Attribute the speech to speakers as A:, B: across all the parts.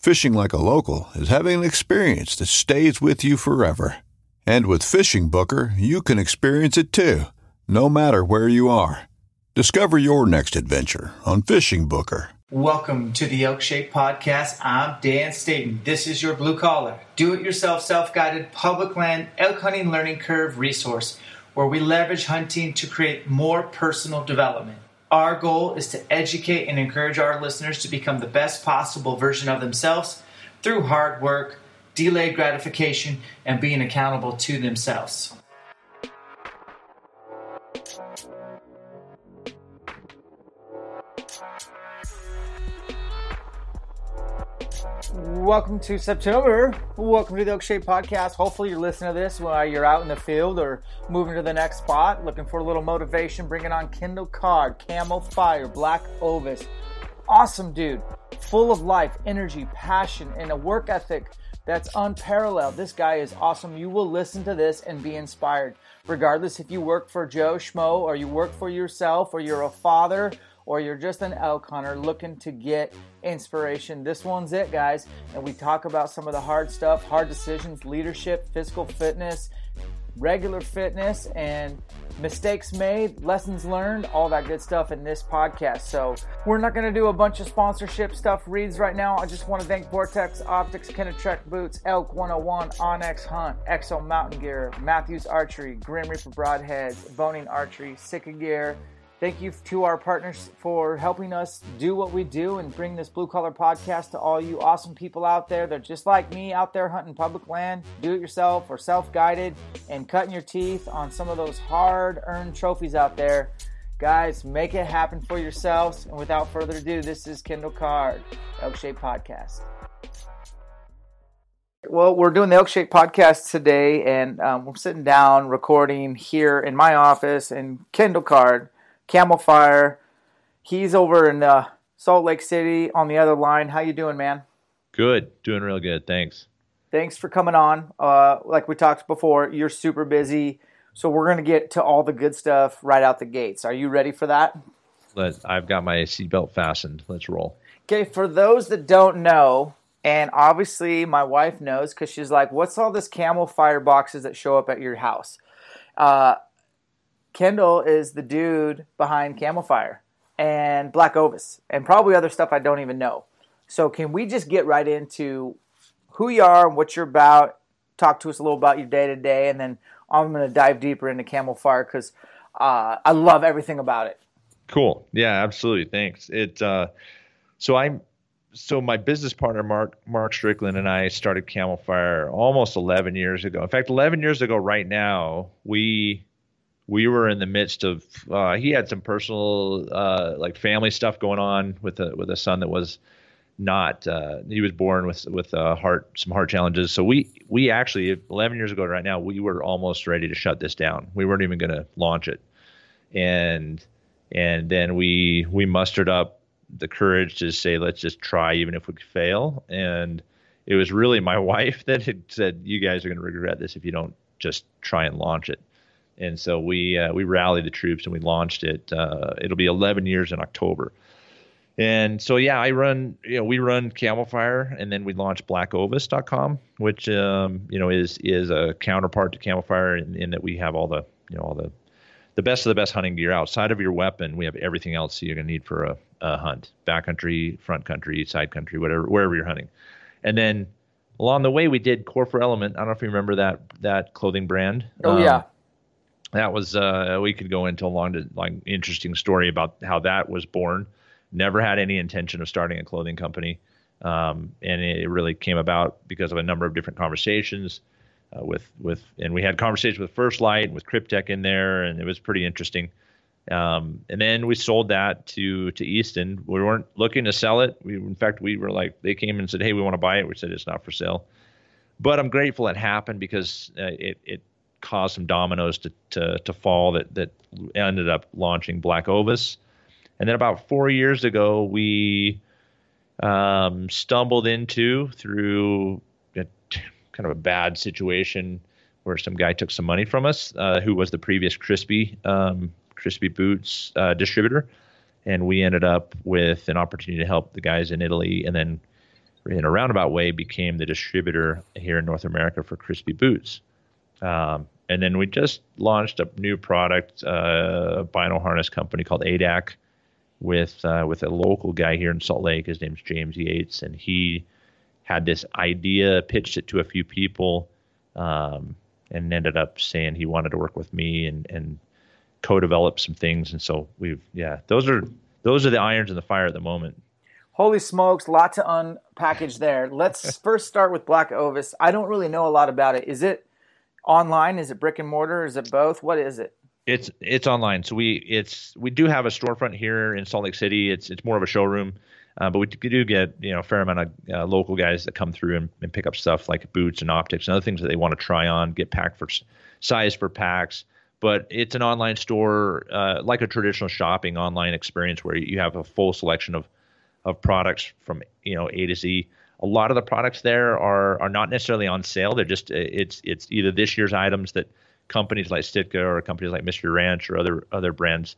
A: Fishing like a local is having an experience that stays with you forever. And with Fishing Booker, you can experience it too, no matter where you are. Discover your next adventure on Fishing Booker.
B: Welcome to the Elk Shape Podcast. I'm Dan Staten. This is your blue collar, do it yourself, self guided public land elk hunting learning curve resource where we leverage hunting to create more personal development. Our goal is to educate and encourage our listeners to become the best possible version of themselves through hard work, delayed gratification, and being accountable to themselves. Welcome to September. Welcome to the Elk Shape Podcast. Hopefully, you're listening to this while you're out in the field or moving to the next spot, looking for a little motivation, bringing on Kendall Card, Camofire, Black Ovis. Awesome dude, full of life, energy, passion, and a work ethic that's unparalleled. This guy is awesome. You will listen to this and be inspired. Regardless if you work for Joe Schmo or you work for yourself or you're a father or you're just an elk hunter looking to get inspiration, this one's it, guys. And we talk about some of the hard stuff, hard decisions, leadership, physical fitness, regular fitness, and mistakes made, lessons learned, all that good stuff in this podcast. So, we're not going to do a bunch of sponsorship stuff reads right now. I just want to thank Vortex Optics, Kenetrek Boots, Elk 101, onX Hunt, Exo Mountain Gear, Mathews Archery, Grim Reaper Broadheads, Bohning Archery, Sitka Gear, Thank you to our partners for helping us do what we do and bring this blue collar podcast to all you awesome people out there. They're just like me out there hunting public land, do it yourself or self guided, and cutting your teeth on some of those hard earned trophies out there. Guys, make it happen for yourselves. And without further ado, this is Kendall Card, Elk Shape Podcast. Well, we're doing the Elk Shape podcast today, and um, we're sitting down recording here in my office in Kendall Card Camofire. He's over in uh, Salt Lake City on the other line. How you doing, man?
C: Good, doing real good. Thanks.
B: Thanks for coming on. Uh, like we talked before, you're super busy, so we're gonna get to all the good stuff right out the gates. Are you ready for that?
C: Let I've got my seatbelt fastened. Let's roll.
B: Okay, for those that don't know, and obviously my wife knows because she's like, "What's all this Camofire boxes that show up at your house?" Uh, Kendall is the dude behind Camofire and Black Ovis and probably other stuff I don't even know. So can we just get right into who you are and what you're about? Talk to us a little about your day to day, and then I'm going to dive deeper into Camofire because uh, I love everything about it.
C: Cool. Yeah, absolutely. Thanks. It. Uh, so I'm. So my business partner Mark Mark Strickland and I started Camofire almost 11 years ago. In fact, 11 years ago, right now, we we were in the midst of uh, he had some personal uh, like family stuff going on with a with a son that was not uh, he was born with with a heart some heart challenges. So we we actually 11 years ago right now we were almost ready to shut this down. We weren't even going to launch it. And and then we we mustered up the courage to say let's just try even if we fail. And it was really my wife that had said you guys are going to regret this if you don't just try and launch it. And so we uh, we rallied the troops and we launched it. Uh, it'll be 11 years in October. And so yeah, I run you know we run Camofire and then we launched blackovis.com, which um, you know is is a counterpart to Camofire in, in that we have all the you know all the the best of the best hunting gear outside of your weapon. We have everything else you're gonna need for a, a hunt: backcountry, front country, side country, whatever wherever you're hunting. And then along the way, we did Core4Element. I don't know if you remember that that clothing brand.
B: Oh um, yeah.
C: That was uh, we could go into a long, like interesting story about how that was born. Never had any intention of starting a clothing company, um, and it really came about because of a number of different conversations uh, with with, and we had conversations with First Light and with Kryptek in there, and it was pretty interesting. Um, and then we sold that to to Easton. We weren't looking to sell it. We, in fact, we were like, they came and said, "Hey, we want to buy it." We said it's not for sale. But I'm grateful it happened because uh, it it caused some dominoes to to to fall that that ended up launching Black Ovis. And then about four years ago, we um, stumbled into through a, kind of a bad situation where some guy took some money from us, uh, who was the previous Crispi um, Crispi Boots uh, distributor, and we ended up with an opportunity to help the guys in Italy, and then in a roundabout way became the distributor here in North America for Crispi Boots. Um, and then we just launched a new product, uh, a vinyl harness company called ADAC, with uh, with a local guy here in Salt Lake. His name's James Yates, and he had this idea, pitched it to a few people, um, and ended up saying he wanted to work with me and and co-develop some things. And so we've yeah, those are those are the irons in the fire at the moment.
B: Holy smokes, lot to unpackage there. Let's first start with Black Ovis. I don't really know a lot about it. Is it online? Is it brick and mortar? Is it both? What is it?
C: It's it's online. So we it's we do have a storefront here in Salt Lake City. It's it's more of a showroom, uh, but we do get you know a fair amount of uh, local guys that come through and, and, pick up stuff like boots and optics and other things that they want to try on, get packed for size for packs. But it's an online store, uh, like a traditional shopping online experience where you have a full selection of of products from you know A to Z a lot of the products there are are not necessarily on sale. They're just it's it's either this year's items that companies like Sitka or companies like Mystery Ranch or other other brands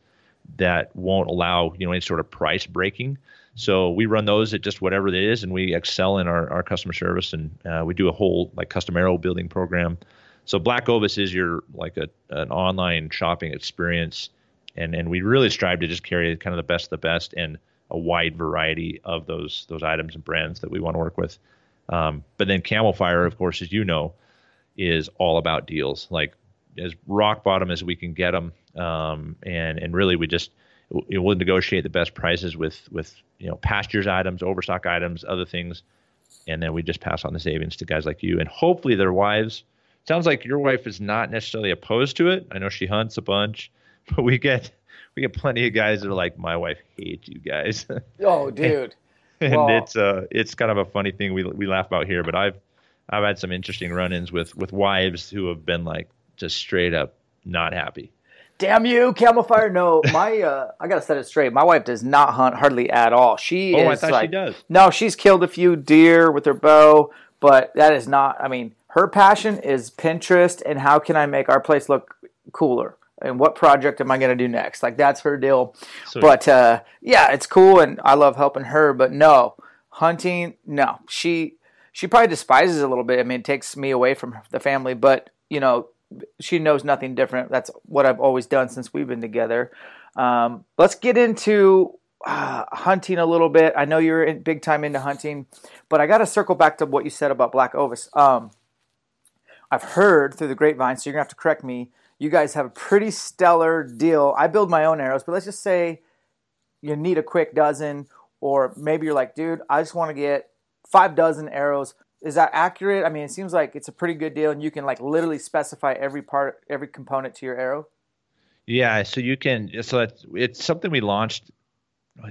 C: that won't allow you know any sort of price breaking. So we run those at just whatever it is, and we excel in our, our customer service, and uh, we do a whole like custom arrow building program. So Black Ovis is your like a an online shopping experience, and and we really strive to just carry kind of the best of the best and a wide variety of those those items and brands that we want to work with. Um, but then Camofire, of course, as you know, is all about deals, like as rock bottom as we can get them, um, and and really we just we'll negotiate the best prices with with you know pastures items, overstock items, other things, and then we just pass on the savings to guys like you, and hopefully their wives. Sounds like your wife is not necessarily opposed to it. I know she hunts a bunch, but we get we get plenty of guys that are like, my wife hates you guys.
B: Oh, dude.
C: and it's uh it's kind of a funny thing we we laugh about here, but I've I've had some interesting run-ins with with wives who have been like just straight up not happy.
B: Damn you, Camofire! No, my uh, I gotta set it straight. My wife does not hunt hardly at all. She
C: oh,
B: is
C: I thought
B: like,
C: she does.
B: No, she's killed a few deer with her bow, but that is not. I mean, her passion is Pinterest and how can I make our place look cooler and what project am I going to do next? Like that's her deal. Sweet. But uh, yeah, it's cool, and I love helping her. But no, hunting, no. She she probably despises it a little bit. I mean, it takes me away from the family, but you know, she knows nothing different. That's what I've always done since we've been together. Um, let's get into uh, hunting a little bit. I know you're in, big time into hunting, but I got to circle back to what you said about Black Ovis. Um, I've heard through the grapevine, so you're gonna have to correct me you guys have a pretty stellar deal. I build my own arrows, but let's just say you need a quick dozen, or maybe you're like, dude, I just want to get five dozen arrows. Is that accurate? I mean, it seems like it's a pretty good deal, and you can like literally specify every part, every component to your arrow.
C: Yeah, so you can. So it's, it's something we launched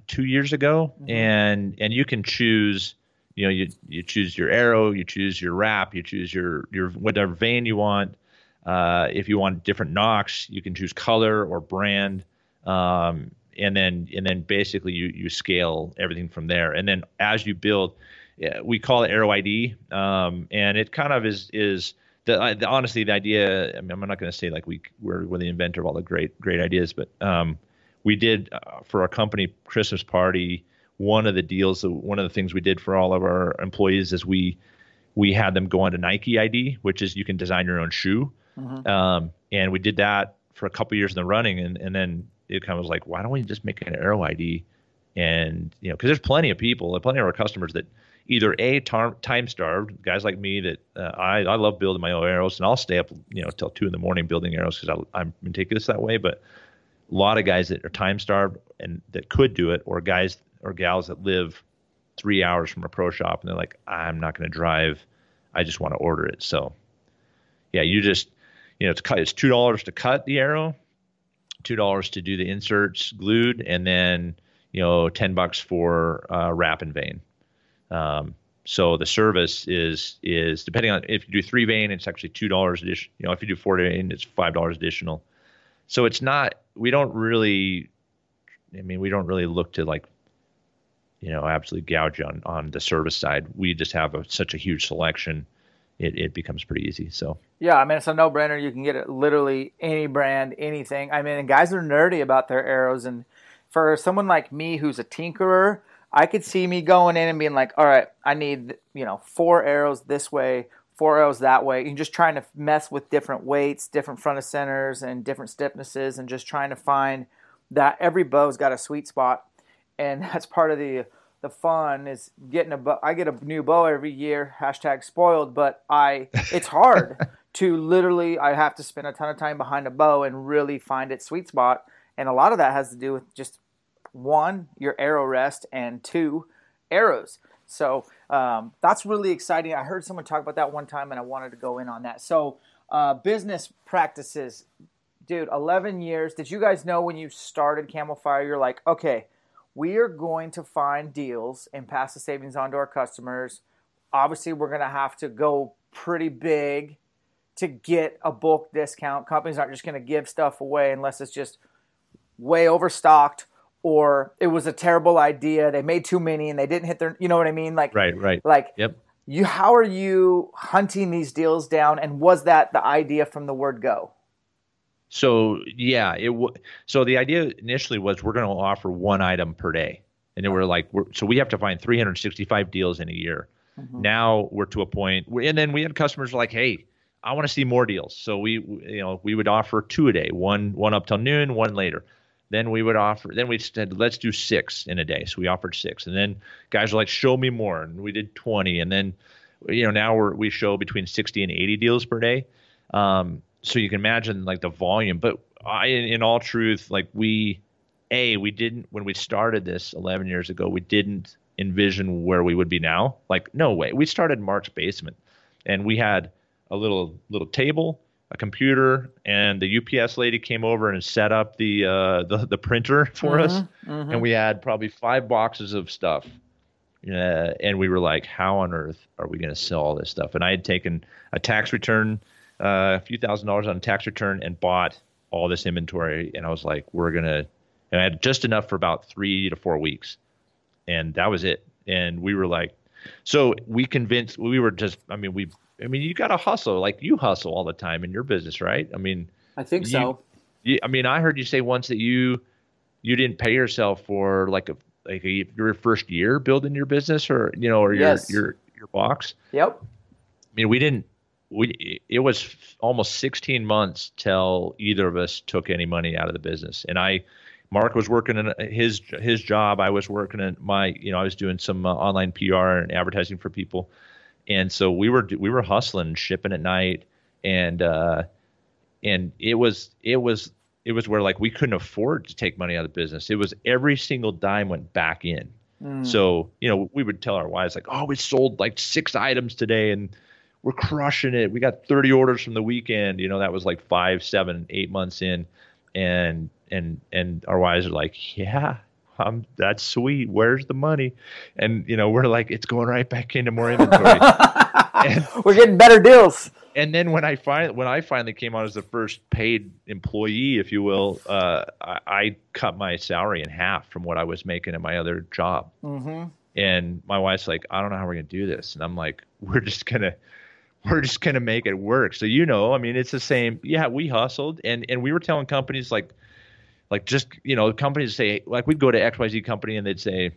C: two years ago, mm-hmm. and and you can choose. You know, you you choose your arrow, you choose your wrap, you choose your your whatever vane you want. Uh, if you want different nocks, you can choose color or brand, um, and then and then basically you you scale everything from there. And then as you build, we call it Arrow ID, um, and it kind of is is the, the honestly the idea. I mean, I'm not going to say like we we're, we're the inventor of all the great great ideas, but um, we did uh, for our company Christmas party. One of the deals, one of the things we did for all of our employees is we we had them go onto Nike ID, which is you can design your own shoe. Mm-hmm. Um, and we did that for a couple years in the running, and and then it kind of was like, why don't we just make an Arrow ID? And you know, because there's plenty of people, plenty of our customers that either a tar- time starved guys like me that uh, I I love building my own arrows, and I'll stay up you know till two in the morning building arrows because I'm meticulous that way. But a lot of guys that are time starved and that could do it, or guys or gals that live three hours from a pro shop and they're like, I'm not going to drive. I just want to order it. So, yeah, you just, you know, it's cut. It's two dollars to cut the arrow, two dollars to do the inserts glued, and then you know, ten bucks for uh, wrap and vane. Um, so the service is is depending on if you do three vane, it's actually two dollars additional. You know, if you do four vane, it's five dollars additional. So it's not. We don't really. I mean, we don't really look to like you know, absolutely gouge on on the service side. We just have a, such a huge selection. It, it becomes pretty easy. So
B: yeah, I mean it's a no brainer. You can get it literally any brand, anything. I mean, guys are nerdy about their arrows, and for someone like me who's a tinkerer, I could see me going in and being like, all right, I need you know four arrows this way, four arrows that way, and just trying to mess with different weights, different front of centers, and different stiffnesses, and just trying to find that every bow's got a sweet spot and that's part of the the fun is getting a bow. I get a new bow every year. Hashtag spoiled, but I it's hard to literally. I have to spend a ton of time behind a bow and really find its sweet spot, and a lot of that has to do with just one your arrow rest and two arrows. So um, that's really exciting. I heard someone talk about that one time, and I wanted to go in on that. So uh, business practices, dude. Eleven years. Did you guys know when you started Camofire? You're like, okay we are going to find deals and pass the savings on to our customers. Obviously, we're going to have to go pretty big to get a bulk discount. Companies aren't just going to give stuff away unless it's just way overstocked or it was a terrible idea. They made too many and they didn't hit their, you know what I mean? Like,
C: right, right.
B: Like,
C: yep.
B: You, how are you hunting these deals down? And was that the idea from the word go?
C: So yeah, it w- so the idea initially was we're going to offer one item per day, and then we're like, we're, so we have to find 365 deals in a year. Mm-hmm. Now we're to a point, and then we had customers like, hey, I want to see more deals. So we, you know, we would offer two a day, one one up till noon, one later. Then we would offer, then we said, let's do six in a day. So we offered six, and then guys were like, show me more, and we did 20, and then, you know, now we're we show between 60 and 80 deals per day. Um, so you can imagine like the volume. But I, in, all truth, like we, a we didn't when we started this 11 years ago, we didn't envision where we would be now. Like no way. We started Mark's basement, and we had a little little table, a computer, and the UPS lady came over and set up the uh, the, the printer for mm-hmm, us, mm-hmm. and we had probably five boxes of stuff. Uh, and we were like, how on earth are we going to sell all this stuff? And I had taken a tax return uh, a few thousand dollars on a tax return and bought all this inventory. And I was like, we're gonna. And I had just enough for about three to four weeks, and that was it. And we were like, so we convinced. We were just. I mean, we. I mean, you got to hustle. Like you hustle all the time in your business, right? I mean,
B: I think
C: you,
B: so.
C: You, I mean, I heard you say once that you you didn't pay yourself for like a like a, your first year building your business or you know or your your your box.
B: Yep.
C: I mean, we didn't we it was almost 16 months till either of us took any money out of the business. And i mark was working in his his job. I was working in my you know i was doing some uh, online pr and advertising for people. And so we were we were hustling shipping at night. And uh and it was it was it was where like we couldn't afford to take money out of the business. It was every single dime went back in. Mm. so you know we would tell our wives like oh we sold like six items today. And we're crushing it. We got 30 orders from the weekend. You know, that was like five, seven, eight months in, and and and our wives are like, yeah, um, that's sweet. Where's the money? And you know, we're like, it's going right back into more inventory.
B: and, we're getting better deals.
C: And then when I find when I finally came on as the first paid employee, if you will, uh, I, I, cut my salary in half from what I was making at my other job. Mm-hmm. And my wife's like, I don't know how we're gonna do this, and I'm like, we're just gonna we're just going to make it work. So, you know, I mean, it's the same. Yeah, we hustled and, and we were telling companies like, like just, you know, companies say, like we'd go to XYZ company and they'd say,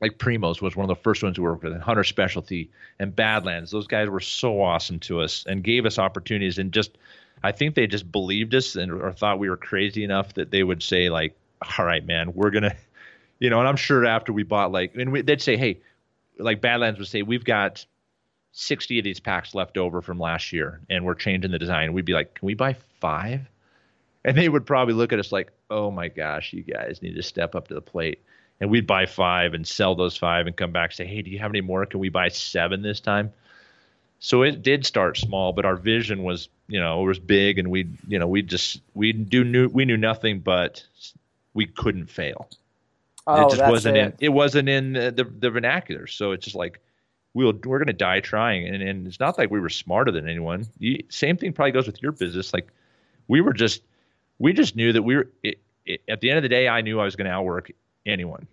C: like Primos was one of the first ones we worked with, and Hunter Specialty and Badlands. Those guys were so awesome to us and gave us opportunities. And just, I think they just believed us and or thought we were crazy enough that they would say like, "All right, man, we're gonna," you know. And I'm sure after we bought like, and we, they'd say, "Hey," like Badlands would say, "We've got 60 of these packs left over from last year, and we're changing the design." We'd be like, "Can we buy five? And they would probably look at us like, "Oh my gosh, you guys need to step up to the plate." and we'd buy five and sell those five and come back and say, hey, do you have any more? Can we buy seven this time? So it did start small, but our vision was, you know, it was big, and we, you know, we just we do knew we knew nothing, but we couldn't fail.
B: Oh,
C: it just
B: that's
C: wasn't
B: it.
C: in it wasn't in the, the, the vernacular. So it's just like we'll we're gonna die trying, and and it's not like we were smarter than anyone. You, same thing probably goes with your business. Like we were just we just knew that we were it, it, at the end of the day. I knew I was gonna outwork anyone,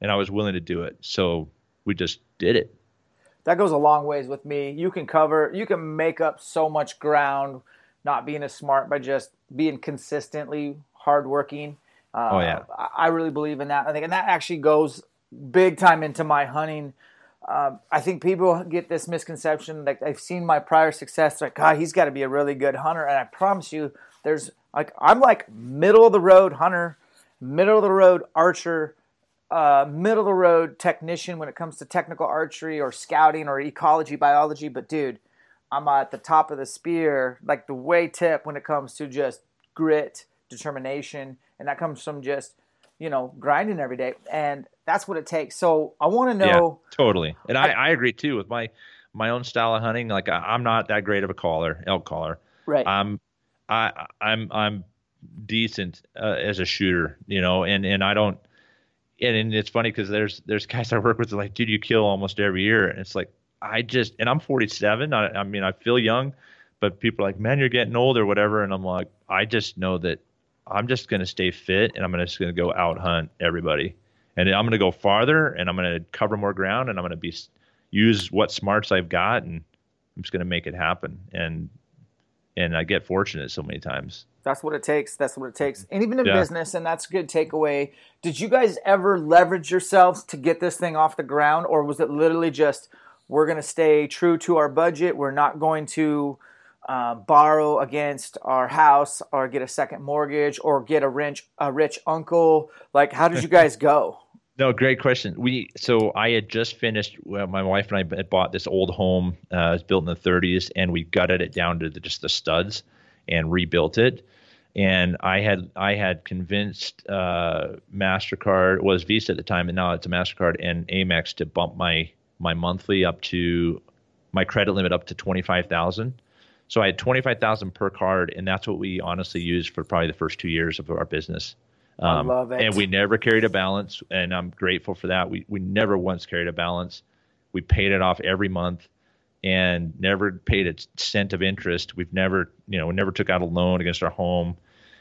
C: and I was willing to do it. So we just did it.
B: that goes a long ways with me. You can cover, you can make up so much ground not being as smart by just being consistently hardworking. Uh,
C: Oh, yeah.
B: I I really believe in that. I think, and that actually goes big time into my hunting. Um, I think people get this misconception. Like they've seen my prior success, like God, he's got to be a really good hunter. And I promise you, there's like I'm like middle of the road hunter, middle of the road archer, uh, middle of the road technician when it comes to technical archery or scouting or ecology biology. But dude, I'm at the top of the spear, like the way tip when it comes to just grit, determination, and that comes from just you know grinding every day, and that's what it takes. So I want to know.
C: Yeah, totally. And I, I agree too with my my own style of hunting. Like I, I'm not that great of a caller, elk caller.
B: Right.
C: I'm I I'm I'm decent uh, as a shooter, you know, and and I don't. And, and it's funny because there's there's guys I work with that like, dude, you kill almost every year, and it's like I just and I'm 47. I, I mean, I feel young, but people are like, man, you're getting old or whatever, and I'm like, I just know that I'm just gonna stay fit, and I'm just gonna go out hunt everybody, and I'm gonna go farther, and I'm gonna cover more ground, and I'm gonna be use what smarts I've got, and I'm just gonna make it happen, and and I get fortunate so many times.
B: That's what it takes. That's what it takes. And even in
C: Yeah.
B: business, and that's a good takeaway. Did you guys ever leverage yourselves to get this thing off the ground, or was it literally just we're going to stay true to our budget? We're not going to uh, borrow against our house, or get a second mortgage, or get a rich a rich uncle. Like, how did you guys go?
C: No, great question. We so I had just finished. Well, my wife and I had bought this old home. Uh, it was built in the 30s, and we gutted it down to the, just the studs and rebuilt it. And I had I had convinced uh, Mastercard was Visa at the time, and now it's a Mastercard and Amex to bump my my monthly up to my credit limit up to twenty five thousand. So I had twenty five thousand per card, and that's what we honestly used for probably the first two years of our business.
B: I um, love it.
C: And we never carried a balance, and I'm grateful for that. We we never once carried a balance. We paid it off every month, and never paid a cent of interest. We've never, you know, we never took out a loan against our home.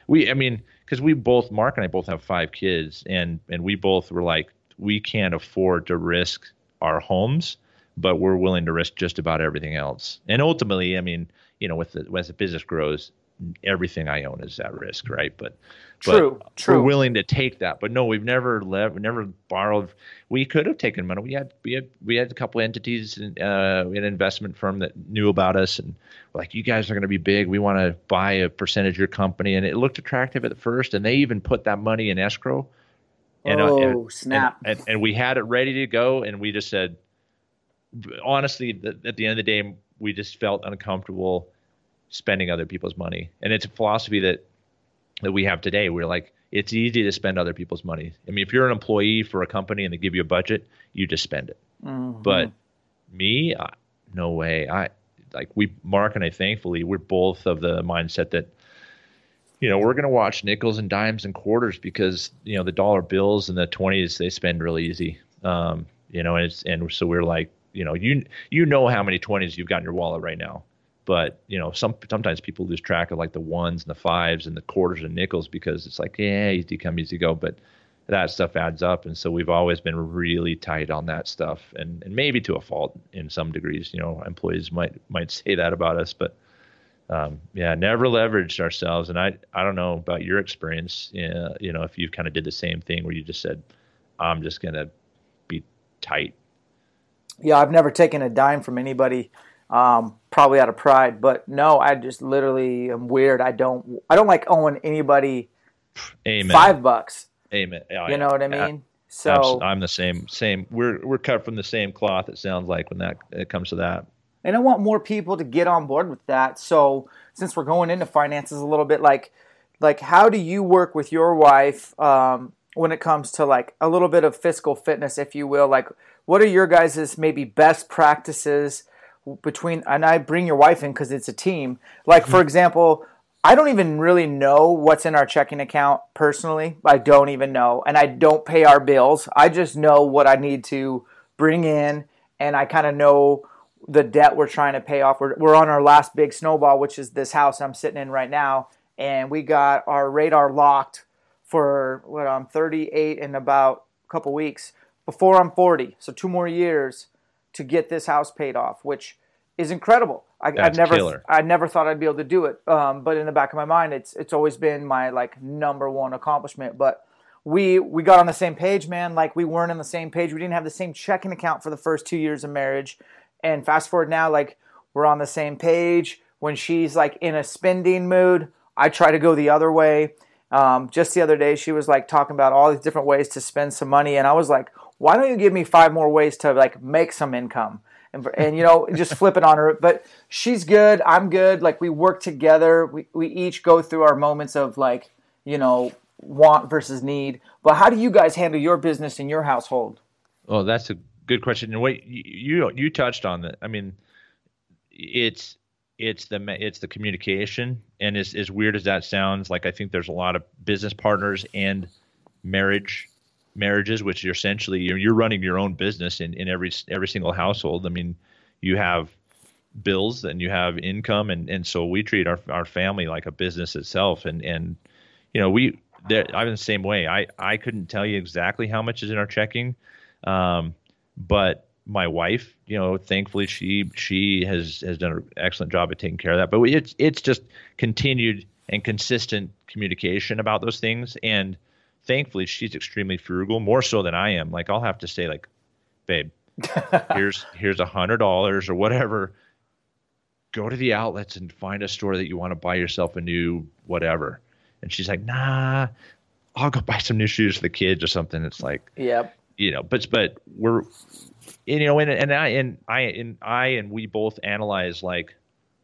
C: We, I mean, because we both, Mark and I both have five kids, and and we both were like, we can't afford to risk our homes, but we're willing to risk just about everything else. And ultimately, I mean, you know, with the as the business grows, everything I own is at risk, right? But
B: True,
C: but
B: true.
C: We're willing to take that, but no, we've never le- we never borrowed. We could have taken money. We had we had we had a couple entities, and uh, we had an investment firm that knew about us, and were like, you guys are going to be big. We want to buy a percentage of your company, and it looked attractive at first, and they even put that money in escrow. And, uh,
B: Oh,
C: and-
B: snap.
C: And, and, and we had it ready to go, and we just said, honestly, at the end of the day, we just felt uncomfortable spending other people's money, and it's a philosophy that that we have today. We're like, it's easy to spend other people's money. I mean, if you're an employee for a company and they give you a budget, you just spend it.
B: Mm-hmm.
C: But me, I, no way. I like we Mark and I. Thankfully, we're both of the mindset that you know we're going to watch nickels and dimes and quarters because you know the dollar bills and the twenties they spend really easy. Um, you know, and it's and so we're like, you know, you you know how many twenties you've got in your wallet right now. But you know, some sometimes people lose track of like the ones and the fives and the quarters and nickels because it's like, yeah, easy come, easy go. But that stuff adds up. And so we've always been really tight on that stuff, and and maybe to a fault in some degrees. You know, employees might might say that about us, but um, yeah, never leveraged ourselves. And I I don't know about your experience. Uh, you know, if you kind of did the same thing where you just said, I'm just gonna be tight.
B: Yeah, I've never taken a dime from anybody. Um, probably out of pride, but no, I just literally am weird. I don't I don't like owing anybody
C: Amen.
B: five bucks.
C: Amen. Oh,
B: You know what I
C: yeah.
B: mean? So
C: I'm the same. Same. We're we're cut from the same cloth. It sounds like when that it comes to that.
B: and I want more people to get on board with that. So since we're going into finances a little bit, like like how do you work with your wife um, when it comes to like a little bit of fiscal fitness, if you will? Like what are your guys' maybe best practices between? And I bring your wife in because it's a team. Like for mm-hmm. example. I don't even really know what's in our checking account personally. I don't even know. And I don't pay our bills. I just know what I need to bring in and I kind of know the debt we're trying to pay off. We're, we're on our last big snowball, which is this house I'm sitting in right now. And we got our radar locked for what I'm 38 in about a couple weeks before I'm 40. So two more years to get this house paid off, which is incredible. I, I've never,
C: killer.
B: I never thought I'd be able to do it. Um, but in the back of my mind, it's it's always been my like number one accomplishment. But we we got on the same page, man. Like we weren't on the same page. We didn't have the same checking account for the first two years of marriage. And fast forward now, like we're on the same page. When she's like in a spending mood, I try to go the other way. Um, just the other day, she was like talking about all these different ways to spend some money, and I was like, "Why don't you give me five more ways to like make some income?" And, and you know, just flip it on her. But she's good. I'm good. Like we work together. We we each go through our moments of like you know want versus need. But how do you guys handle your business in your household?
C: Oh, that's a good question. And what you you, you touched on that. I mean, it's it's the it's the communication, and as as weird as that sounds, like I think there's a lot of business partners and marriage marriages, which you're essentially you're, you're running your own business in in every every single household. I mean, you have bills and you have income, and and so we treat our our family like a business itself, and and you know we. I'm the same way. I, I couldn't tell you exactly how much is in our checking, um, but my wife, you know, thankfully she she has has done an excellent job of taking care of that. But it's it's just continued and consistent communication about those things, and thankfully she's extremely frugal, more so than I am. Like I'll have to say, like, babe, here's here's a hundred dollars or whatever. Go to the outlets and find a store that you want to buy yourself a new whatever. And she's like, nah, I'll go buy some new shoes for the kids or something. It's like,
B: Yep.
C: you know, but but we're, you know, and and I and I and I and we both analyze like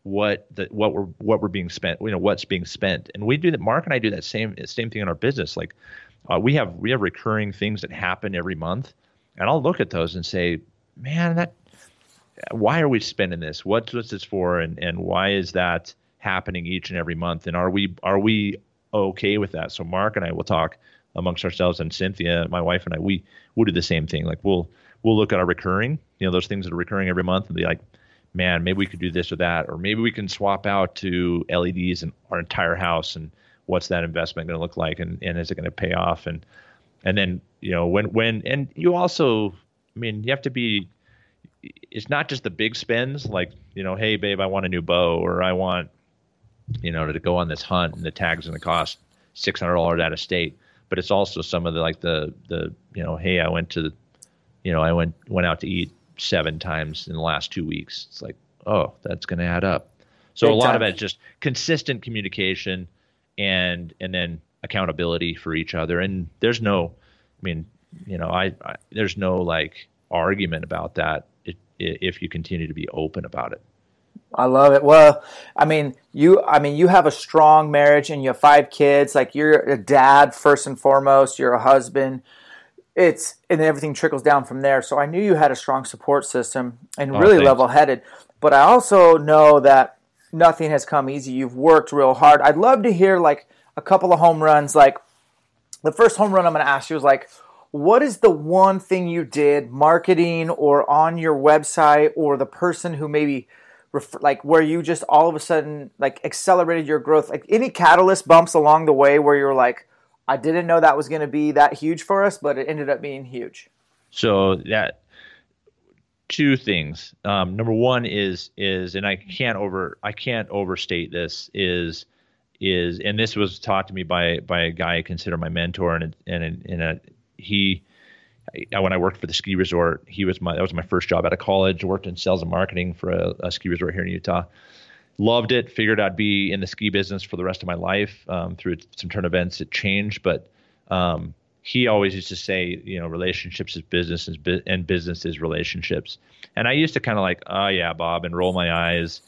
C: what the what we're what we're being spent, you know, what's being spent, and we do that. Mark and I do that same same thing in our business. Like, uh, we have we have recurring things that happen every month, and I'll look at those and say, man, that why are we spending this? What's what's this for, and and why is that happening each and every month? And are we are we okay with that? So Mark and I will talk amongst ourselves, and Cynthia, my wife and I, we we'll do the same thing. Like we'll we'll look at our recurring, you know, those things that are recurring every month, and be like, man, maybe we could do this or that, or maybe we can swap out to LEDs in our entire house, and what's that investment going to look like, and and is it going to pay off, and and then you know when when and you also, I mean, you have to be it's not just the big spends like you know hey babe i want a new bow or i want you know to go on this hunt and the tag's going to cost $600 out of state. But it's also some of the like the the you know hey i went to you know i went went out to eat seven times in the last two weeks. It's like oh that's going to add up. So
B: Big
C: a lot
B: time.
C: of it is just consistent communication and and then accountability for each other and there's no i mean you know i, I there's no like argument about that if, if you continue to be open about it
B: I love it. Well, I mean, you I mean, you have a strong marriage and you have five kids. Like you're a dad first and foremost, you're a husband. It's and everything trickles down from there. So I knew you had a strong support system and
C: Oh,
B: really level-headed. But I also know that nothing has come easy. You've worked real hard. I'd love to hear like a couple of home runs like the first home run I'm going to ask you is like, what is the one thing you did, marketing or on your website, or the person who maybe, like, where you just all of a sudden like accelerated your growth? Like any catalyst bumps along the way where you're like, I didn't know that was going to be that huge for us, but it ended up being huge.
C: So that two things. Um, number one is is, and I can't over I can't overstate this is is, and this was taught to me by by a guy I consider my mentor, and and and a, he. when I worked for the ski resort, he was my that was my first job out of college. Worked in sales and marketing for a, a ski resort here in Utah. Loved it. Figured I'd be in the ski business for the rest of my life. Um, through some turn events, it changed, but um, he always used to say, you know, relationships is business and business is relationships. And I used to kind of like, oh yeah, Bob, and roll my eyes.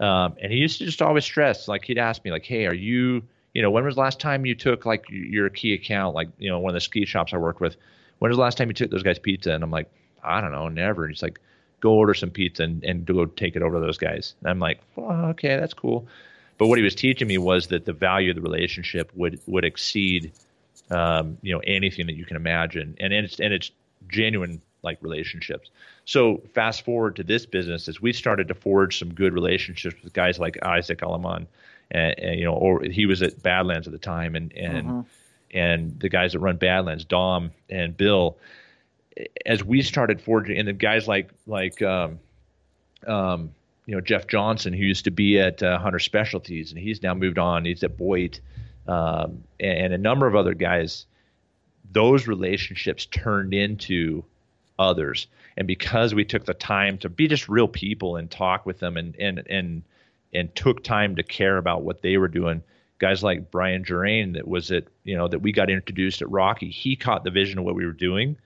C: Um, and he used to just always stress, like he'd ask me, like, hey, are you, you know, when was the last time you took like your key account, like you know, one of the ski shops I worked with? When was the last time you took those guys pizza? And I'm like, I don't know, never. And he's like, go order some pizza and, and go take it over to those guys. And I'm like, well, okay, that's cool. But what he was teaching me was that the value of the relationship would would exceed um, you know anything that you can imagine, and, and it's and it's genuine like relationships. So fast forward to this business as we started to forge some good relationships with guys like Isaac Alaman, and, and you know, or he was at Badlands at the time, and and mm-hmm. and the guys that run Badlands, Dom and Bill. As we started forging, and the guys like like um, um, you know Jeff Johnson, who used to be at uh, Hunter Specialties, and he's now moved on. He's at Boyd um, and, and a number of other guys, those relationships turned into others. And because we took the time to be just real people and talk with them and and and and took time to care about what they were doing, guys like Brian Gerain that was it, you know, that we got introduced at Rocky, he caught the vision of what we were doing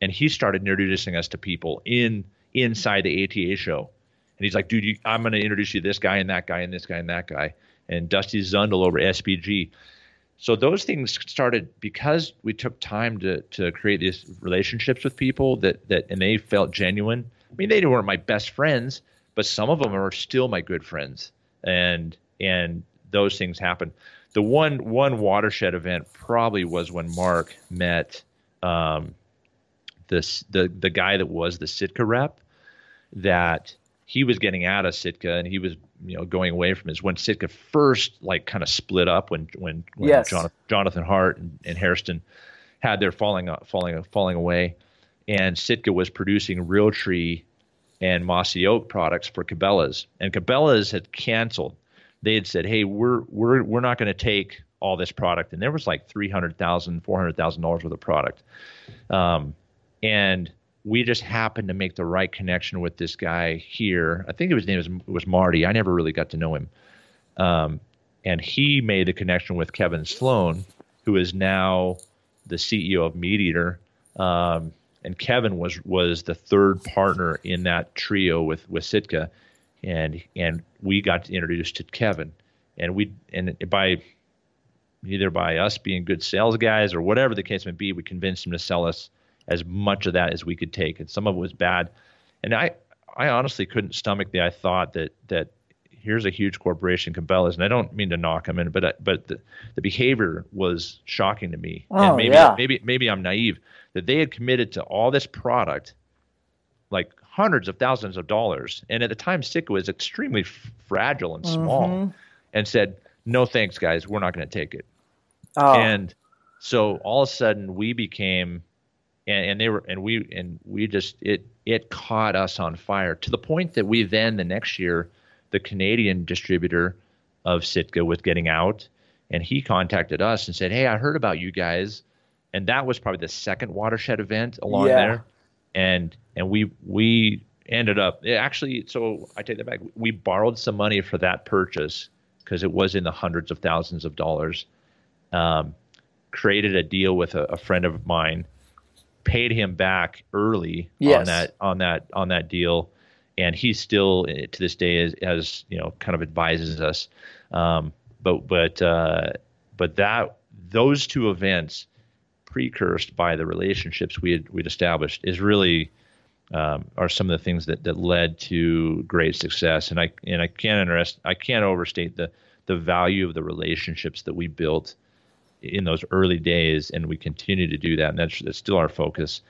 C: and he started introducing us to people in inside the ATA show. And he's like, dude, you, I'm going to introduce you to this guy and that guy and this guy and that guy and Dusty Zundel over SPG. So those things started because we took time to to create these relationships with people that that and they felt genuine. I mean, they weren't my best friends, but some of them are still my good friends, and and those things happen. The one one watershed event probably was when Mark met um, this the the guy that was the Sitka rep that he was getting out of Sitka and he was you know going away from his when Sitka first like kind of split up when when, when
B: yes.
C: Jonathan, Jonathan Hart and, and Hairston had their falling falling falling away. And Sitka was producing Realtree and mossy oak products for Cabela's. And Cabela's had canceled. They had said hey we're we're we're not going to take all this product. And there was like 300,000 400,000 dollars worth of product. Um, and we just happened to make the right connection with this guy here. I think his name was was Marty. I never really got to know him, um, and he made the connection with Kevin Sloan, who is now the CEO of MeatEater. Um, and Kevin was was the third partner in that trio with with Sitka, and and we got introduced to Kevin, and we and by either by us being good sales guys or whatever the case may be, we convinced him to sell us as much of that as we could take, and some of it was bad. And I, I honestly couldn't stomach the I thought that that here's a huge corporation, Cabela's, and I don't mean to knock them in, but uh, but the, the behavior was shocking to me.
B: Oh,
C: and maybe
B: yeah.
C: maybe maybe I'm naive that they had committed to all this product, like hundreds of thousands of dollars, and at the time Sitka was extremely f- fragile and small,
B: Mhm.
C: and said, "No thanks, guys, we're not going to take it."
B: Oh,
C: and so all of a sudden we became and, and they were and we and we just it it caught us on fire to the point that we then the next year the Canadian distributor of Sitka was getting out and he contacted us and said hey I heard about you guys. And that was probably the second watershed event along
B: Yeah.
C: there. And and we we ended up it actually so I take that back. We borrowed some money for that purchase because it was in the hundreds of thousands of dollars. Um, created a deal with a, a friend of mine paid him back early
B: Yes.
C: on that on that on that deal. And he still eh, to this day is as you know kind of advises us. Um, but but uh, but that those two events precursed by the relationships we had we'd established is really um, are some of the things that, that led to great success. And I and I can't interest I can't overstate the the value of the relationships that we built in those early days and we continue to do that and that's, that's still our focus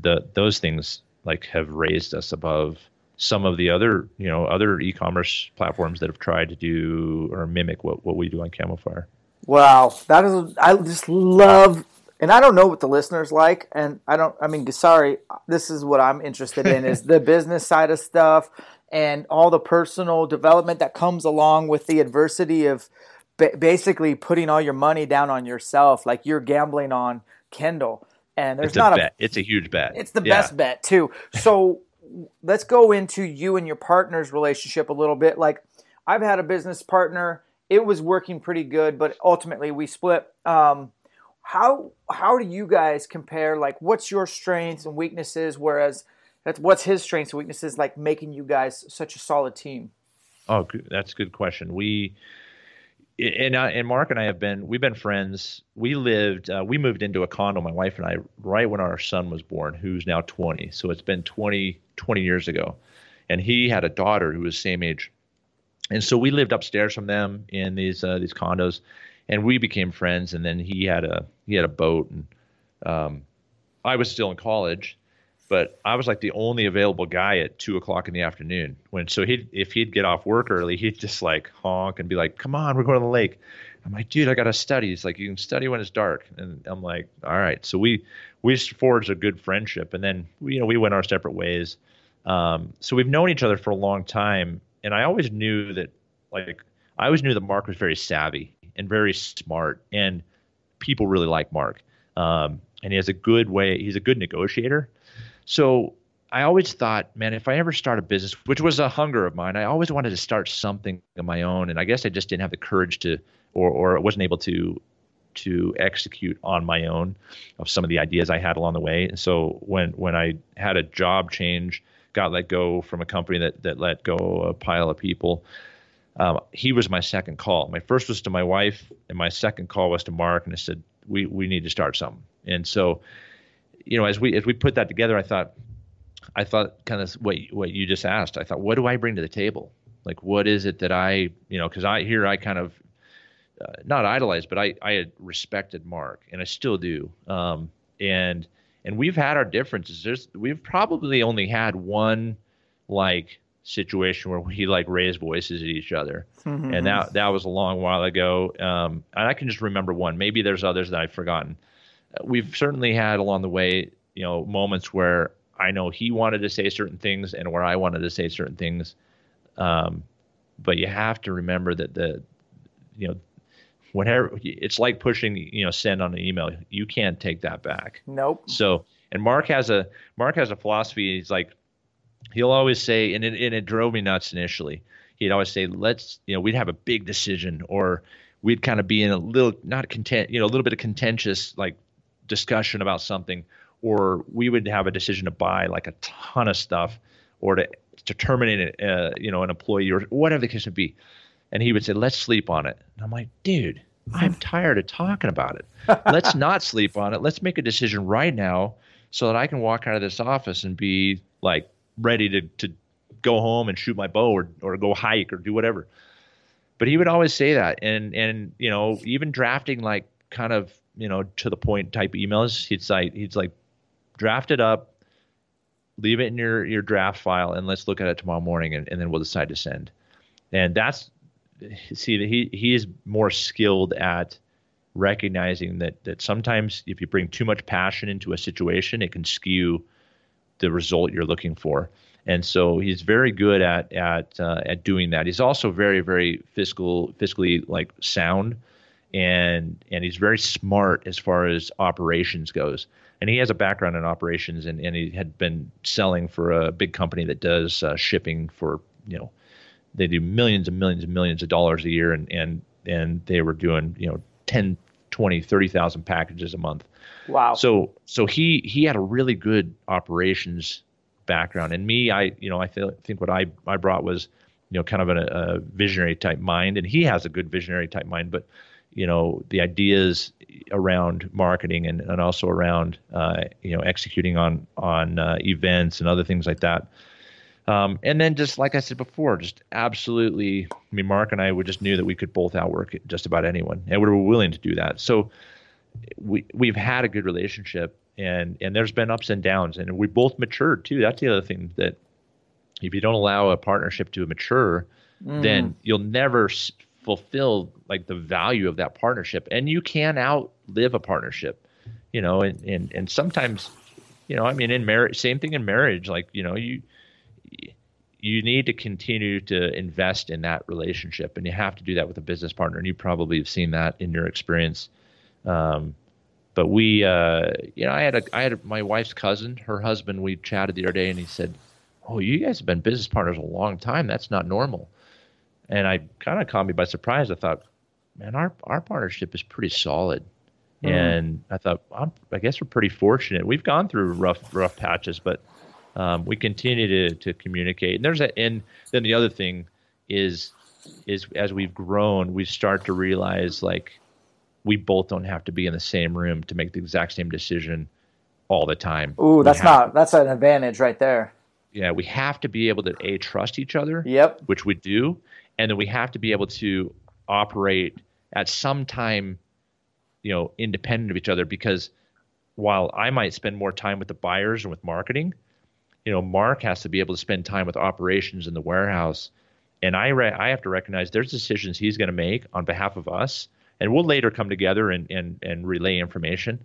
C: the those things like have raised us above some of the other you know other e-commerce platforms that have tried to do or mimic what, what we do on Camofire.
B: Wow, that is I just love and I don't know what the listeners like and I don't I mean sorry, this is what I'm interested in is the business side of stuff and all the personal development that comes along with the adversity of basically putting all your money down on yourself like you're gambling on Kendall and there's
C: it's
B: not
C: a
B: a
C: bet. It's a huge bet.
B: It's the
C: Yeah.
B: best bet too. So let's go into you and your partner's relationship a little bit. Like I've had a business partner, it was working pretty good, but ultimately we split. Um, how how do you guys compare? Like, what's your strengths and weaknesses? Whereas that's what's his strengths and weaknesses, like making you guys such a solid team.
C: Oh, that's a good question. We and I, and Mark and I have been we've been friends. We lived uh, we moved into a condo, my wife and I, right when our son was born, who's now 20. So it's been 20 20 years ago, and he had a daughter who was same age, and so we lived upstairs from them in these uh, these condos, and we became friends. And then he had a he had a boat, and um, I was still in college, but I was like the only available guy at two o'clock in the afternoon. When so he if he'd get off work early, he'd just like honk and be like, "Come on, we're going to the lake." I'm like, "Dude, I got to study." He's like, "You can study when it's dark," and I'm like, "All right." So we we forged a good friendship, and then we, you know we went our separate ways. Um, so we've known each other for a long time, and I always knew that like I always knew that Mark was very savvy and very smart, and people really like Mark. Um, and he has a good way. He's a good negotiator. So I always thought, man, if I ever start a business, which was a hunger of mine, I always wanted to start something of my own, and I guess I just didn't have the courage to, or or wasn't able to, to execute on my own of some of the ideas I had along the way. And so when when I had a job change, got let go from a company that that let go a pile of people. Um, he was my second call. My first was to my wife, and my second call was to Mark, and I said, "We we need to start something." And so, you know, as we as we put that together, I thought, I thought kind of what what you just asked. I thought, what do I bring to the table? Like, what is it that I, you know, because I here I kind of uh, not idolized, but I I had respected Mark, and I still do. Um, and and we've had our differences. There's we've probably only had one like situation where we like raised voices at each other, and that that was a long while ago. Um, and I can just remember one. Maybe there's others that I've forgotten. We've certainly had along the way, you know, moments where I know he wanted to say certain things and where I wanted to say certain things. Um, but you have to remember that the, you know, whenever it's like pushing, you know, send on an email. You can't take that back.
B: Nope.
C: So, and Mark has a Mark has a philosophy. He's like, he'll always say, and it, and it drove me nuts initially. He'd always say, let's, you know, we'd have a big decision, or we'd kind of be in a little, not content, you know, a little bit of contentious like discussion about something, or we would have a decision to buy like a ton of stuff, or to to terminate, uh, you know, an employee or whatever the case would be. And he would say, let's sleep on it. And I'm like, dude, I'm tired of talking about it. Let's not sleep on it. Let's make a decision right now so that I can walk out of this office and be like ready to, to go home and shoot my bow or, or go hike or do whatever. But he would always say that. And, and, you know, even drafting like kind of, you know, to the point type emails, he'd say, he's like, draft it up, leave it in your, your draft file and let's look at it tomorrow morning and, and then we'll decide to send. And that's, see he he is more skilled at recognizing that that sometimes if you bring too much passion into a situation it can skew the result you're looking for. And so he's very good at at uh, at doing that. He's also very very fiscal fiscally like sound and and he's very smart as far as operations goes. And he has a background in operations and, and he had been selling for a big company that does uh, shipping for you know they do millions and millions and millions of dollars a year and and and they were doing you know 10 20 30,000 packages a month.
B: Wow.
C: so so he he had a really good operations background. And me I you know I feel, think what I I brought was you know kind of a, a visionary type mind. And he has a good visionary type mind but you know the ideas around marketing and, and also around uh, you know executing on on uh, events and other things like that um, and then just like I said before, just absolutely. I mean, Mark and I we just knew that we could both outwork just about anyone, and we were willing to do that. So we we've had a good relationship, and and there's been ups and downs, and we both matured too. That's the other thing that if you don't allow a partnership to mature, then you'll never fulfill like the value of that partnership. And you can outlive a partnership you know and and, and sometimes you know i mean in marriage same thing in marriage like you know you you need to continue to invest in that relationship and you have to do that with a business partner and you probably have seen that in your experience. Um, but we uh, you know i had a i had a, my wife's cousin her husband we chatted the other day and he said oh you guys have been business partners a long time. That's not normal and i kind of caught me by surprise i thought man our our partnership is pretty solid mm. and i thought i guess we're pretty fortunate we've gone through rough rough patches but um, we continue to to communicate. And there's a and then the other thing is is as we've grown, we start to realize like we both don't have to be in the same room to make the exact same decision all the time.
B: Ooh, that's not that's an advantage right there.
C: Yeah, we have to be able to a trust each other.
B: Yep.
C: Which we do, and then we have to be able to operate at some time, you know, independent of each other because while I might spend more time with the buyers and with marketing, you know, Mark has to be able to spend time with operations in the warehouse. And I, re- I have to recognize there's decisions he's going to make on behalf of us. And we'll later come together and, and, and relay information.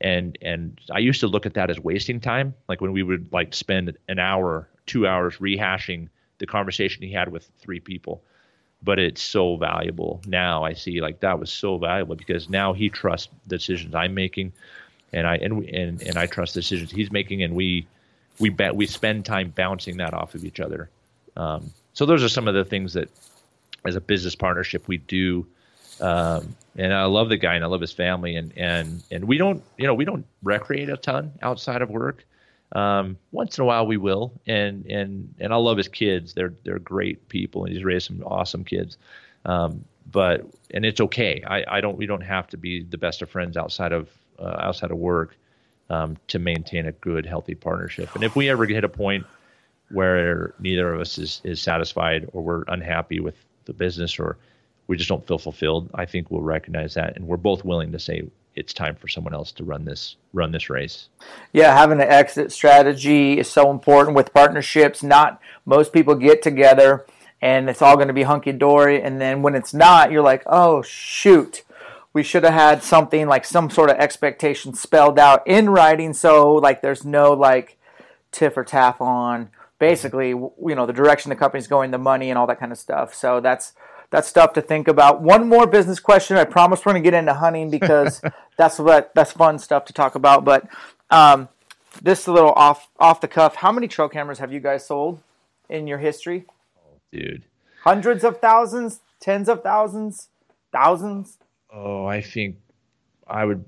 C: And, and I used to look at that as wasting time. Like when we would like spend an hour, two hours rehashing the conversation he had with three people but it's so valuable now i see like that was so valuable because now he trusts decisions i'm making and i and, and and i trust decisions he's making and we we bet we spend time bouncing that off of each other. Um, so those are some of the things that, as a business partnership, we do. Um, and I love the guy and I love his family and and and we don't you know we don't recreate a ton outside of work. Um, once in a while we will and and and I love his kids. They're they're great people and he's raised some awesome kids. Um, but and it's okay. I, I don't we don't have to be the best of friends outside of uh, outside of work um, to maintain a good, healthy partnership. And if we ever get hit a point where neither of us is, is satisfied or we're unhappy with the business or we just don't feel fulfilled, I think we'll recognize that and we're both willing to say it's time for someone else to run this run this race.
B: Yeah, having an exit strategy is so important with partnerships. Not most people get together and it's all going to be hunky dory and then when it's not, you're like, "Oh shoot." we should have had something like some sort of expectation spelled out in writing so like there's no like tiff or taff on basically you know the direction the company's going the money and all that kind of stuff so that's that's stuff to think about. One more business question. I promise we're going to get into hunting because that's what that's fun stuff to talk about. But um, this a little off off the cuff. How many trail cameras have you guys sold in your history?
C: Oh, dude.
B: Hundreds of thousands? Tens of thousands? Thousands?
C: Oh, I think I would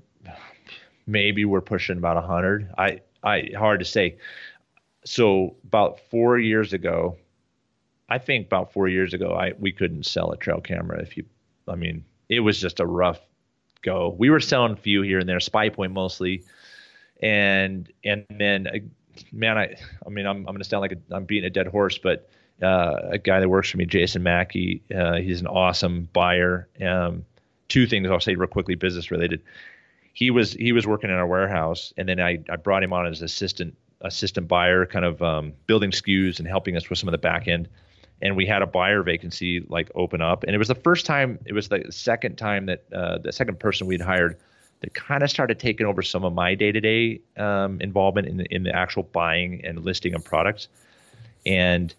C: maybe we're pushing about a hundred. I I hard to say. So about four years ago, I think about four years ago, I we couldn't sell a trail camera if you. I mean, it was just a rough go. We were selling a few here and there, Spypoint mostly, and and then uh, man, I I mean, I'm I'm gonna sound like I'm beating a dead horse, but uh, a guy that works for me, Jason Mackey, uh, he's an awesome buyer. Um, two things I'll say real quickly, business related. He was he was working in our warehouse, and then I, I brought him on as assistant assistant buyer, kind of um, building SKUs and helping us with some of the back end. And we had a buyer vacancy like open up, and it was the first time. It was the second time that uh, the second person we'd hired that kind of started taking over some of my day to day involvement in the, in the actual buying and listing of products. And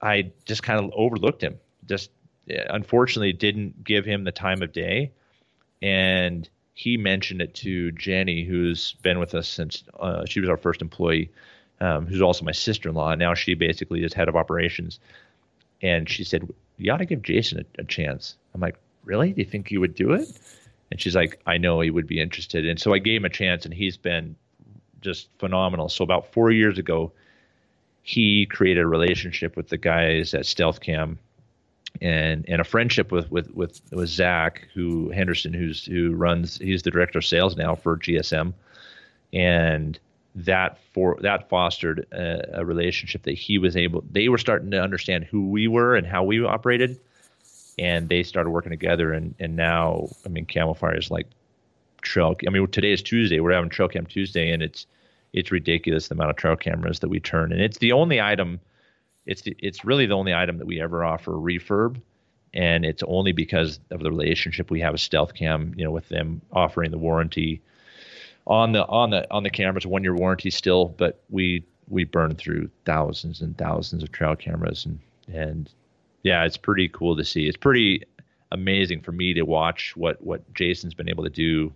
C: I just kind of overlooked him, just unfortunately didn't give him the time of day. And he mentioned it to Jenny, who's been with us since uh, she was our first employee, um, who's also my sister in law. Now she basically is head of operations. And she said, You ought to give Jason a, a chance. I'm like, Really? Do you think he would do it? And she's like, I know he would be interested. And so I gave him a chance, and he's been just phenomenal. So about four years ago, he created a relationship with the guys at Stealth Cam and and a friendship with with with with Zach, who Henderson, who's who runs, he's the director of sales now for GSM, and that for that fostered a, a, relationship that he was able. They were starting to understand who we were and how we operated, and they started working together. And and now, I mean, Camofire is like trail. I mean, today is Tuesday. We're having Trail Cam Tuesday, and it's it's ridiculous the amount of trail cameras that we turn, and it's the only item it's it's really the only item that we ever offer refurb, and it's only because of the relationship we have with Stealth Cam, you know, with them offering the warranty on the on the on the cameras, one year warranty still, but we we burn through thousands and thousands of trail cameras and and yeah, it's pretty cool to see. It's pretty amazing for me to watch what what Jason's been able to do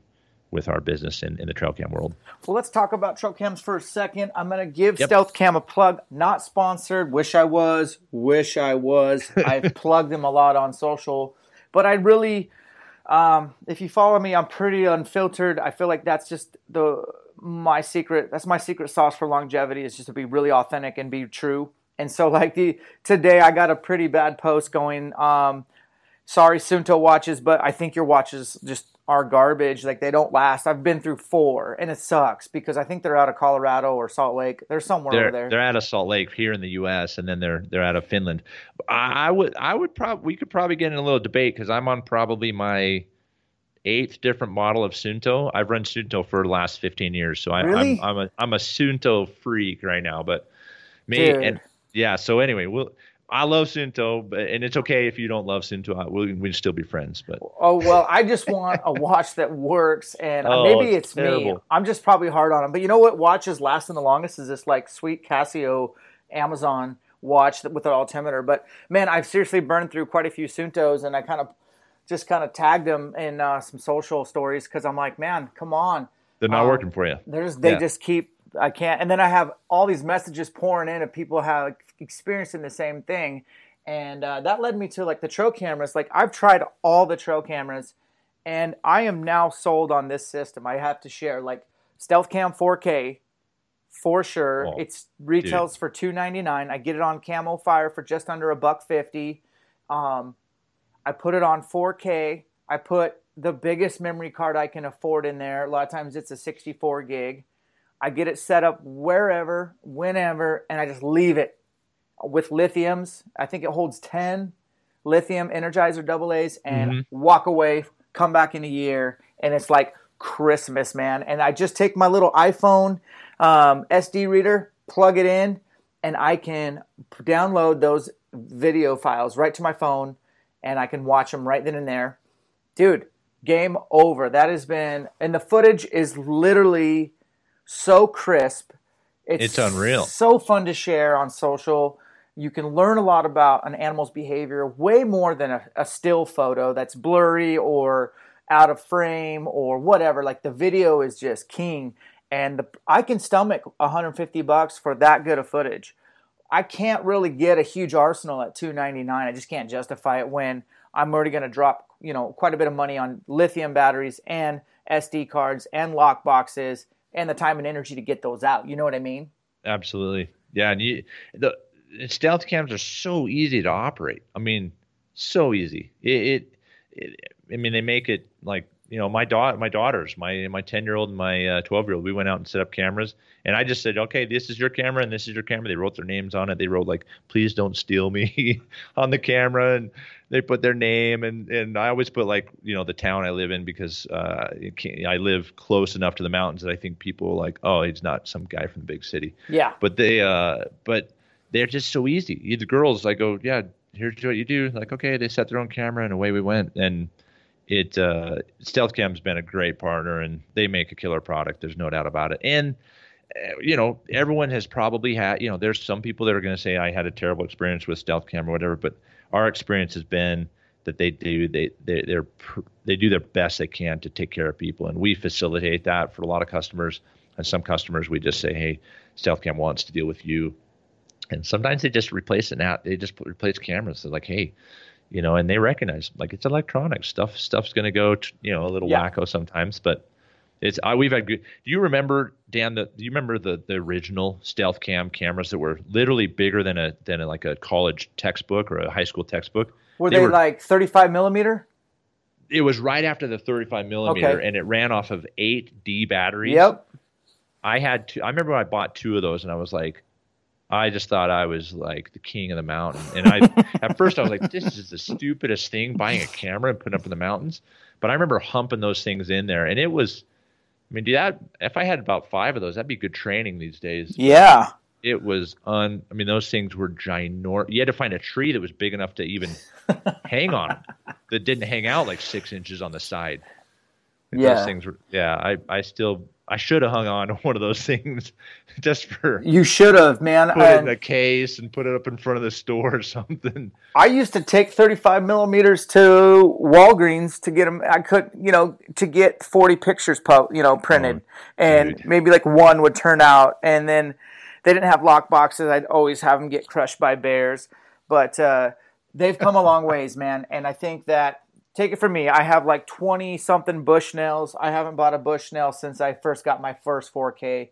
C: with our business in, in the trail cam world.
B: Well, let's talk about trail cams for a second. I'm going to give yep. Stealth Cam a plug. Not sponsored. Wish I was. Wish I was. I've plugged them a lot on social, but I really, um, if you follow me, I'm pretty unfiltered. I feel like that's just the my secret. That's my secret sauce for longevity is just to be really authentic and be true. And so, like the today, I got a pretty bad post going. Um, sorry, Suunto watches, but I think your watches just are garbage. Like they don't last. I've been through four, and it sucks because I think they're out of Colorado or Salt Lake. They're somewhere
C: they're,
B: over there.
C: They're out of Salt Lake here in the U.S., and then they're they're out of Finland. I, I would I would probably we could probably get in a little debate because I'm on probably my eighth different model of Suunto. I've run Suunto for the last 15 years, so I,
B: really?
C: I'm I'm a I'm a Suunto freak right now. But me Dude. and yeah. So anyway, we'll I love but and it's okay if you don't love Suunto. We we still be friends. But
B: oh well, I just want a watch that works, and uh, oh, maybe it's, it's me. I'm just probably hard on them. But you know what watches lasting the longest is this like sweet Casio Amazon watch with an altimeter. But man, I've seriously burned through quite a few Suuntos, and I kind of just kind of tagged them in uh, some social stories because I'm like, man, come on.
C: They're not um, working for you.
B: There's they yeah. just keep I can't. And then I have all these messages pouring in of people have experiencing the same thing, and uh, that led me to like the trail cameras. Like I've tried all the trail cameras, and I am now sold on this system. I have to share like Stealth Cam 4K for sure. It's retails dude. for two ninety nine. I get it on Camofire for just under a buck fifty. Um, I put it on 4K. I put the biggest memory card I can afford in there. A lot of times it's a 64 gig. I get it set up wherever, whenever, and I just leave it with lithiums. I think it holds 10 lithium energizer double A's and mm-hmm. walk away, come back in a year, and it's like Christmas, man. And I just take my little iPhone um, SD reader, plug it in, and I can download those video files right to my phone and I can watch them right then and there. Dude, game over. That has been, and the footage is literally so crisp.
C: It's, it's unreal.
B: So fun to share on social. You can learn a lot about an animal's behavior way more than a, a still photo that's blurry or out of frame or whatever. Like the video is just king, and the, I can stomach 150 bucks for that good of footage. I can't really get a huge arsenal at 299. I just can't justify it when I'm already going to drop, you know, quite a bit of money on lithium batteries and SD cards and lock boxes and the time and energy to get those out. You know what I mean?
C: Absolutely. Yeah, and you the stealth cams are so easy to operate. I mean, so easy. It, it, it I mean, they make it like you know my daughter, my daughters, my my ten year old and my twelve uh, year old. We went out and set up cameras, and I just said, okay, this is your camera and this is your camera. They wrote their names on it. They wrote like, please don't steal me on the camera, and they put their name and and I always put like you know the town I live in because uh, I live close enough to the mountains that I think people are like, oh, he's not some guy from the big city.
B: Yeah.
C: But they uh, but they're just so easy. The girls, I go, yeah, here's what you do. Like, okay, they set their own camera and away we went. And it uh, Stealth Cam's been a great partner and they make a killer product. There's no doubt about it. And uh, you know, everyone has probably had, you know, there's some people that are going to say I had a terrible experience with Stealth Cam or whatever, but our experience has been that they do they they they're they do their best they can to take care of people, and we facilitate that for a lot of customers. And some customers, we just say, hey, StealthCam wants to deal with you, and sometimes they just replace it now. They just replace cameras. They're like, hey, you know, and they recognize like it's electronic stuff. Stuff's going to go, to, you know, a little yeah. wacko sometimes, but it's uh, we've had good. Do you remember Dan? The do you remember the the original stealth cam cameras that were literally bigger than a than a, like a college textbook or a high school textbook?
B: Were they, they were, like 35 millimeter?
C: It was right after the 35 millimeter, okay. and it ran off of eight D batteries.
B: Yep.
C: I had two. I remember I bought two of those, and I was like, I just thought I was like the king of the mountain. And I, at first, I was like, this is the stupidest thing buying a camera and putting up in the mountains. But I remember humping those things in there, and it was I mean, do that if I had about five of those, that'd be good training these days.
B: Yeah.
C: it was un. I mean, those things were ginormous. You had to find a tree that was big enough to even hang on that didn't hang out like six inches on the side.
B: Yeah.
C: Those things were. Yeah, I I still I should have hung on to one of those things just for
B: You should have, man.
C: put it in a case and put it up in front of the store or something.
B: I used to take 35 millimeters to Walgreens to get them. I could, you know, to get 40 pictures, you know, printed, and
C: Oh, dude.
B: maybe like one would turn out. And then they didn't have lock boxes. I'd always have them get crushed by bears. But uh, they've come a long ways, man. And I think that take it from me. I have like 20 something Bushnells. I haven't bought a Bushnell since I first got my first 4K.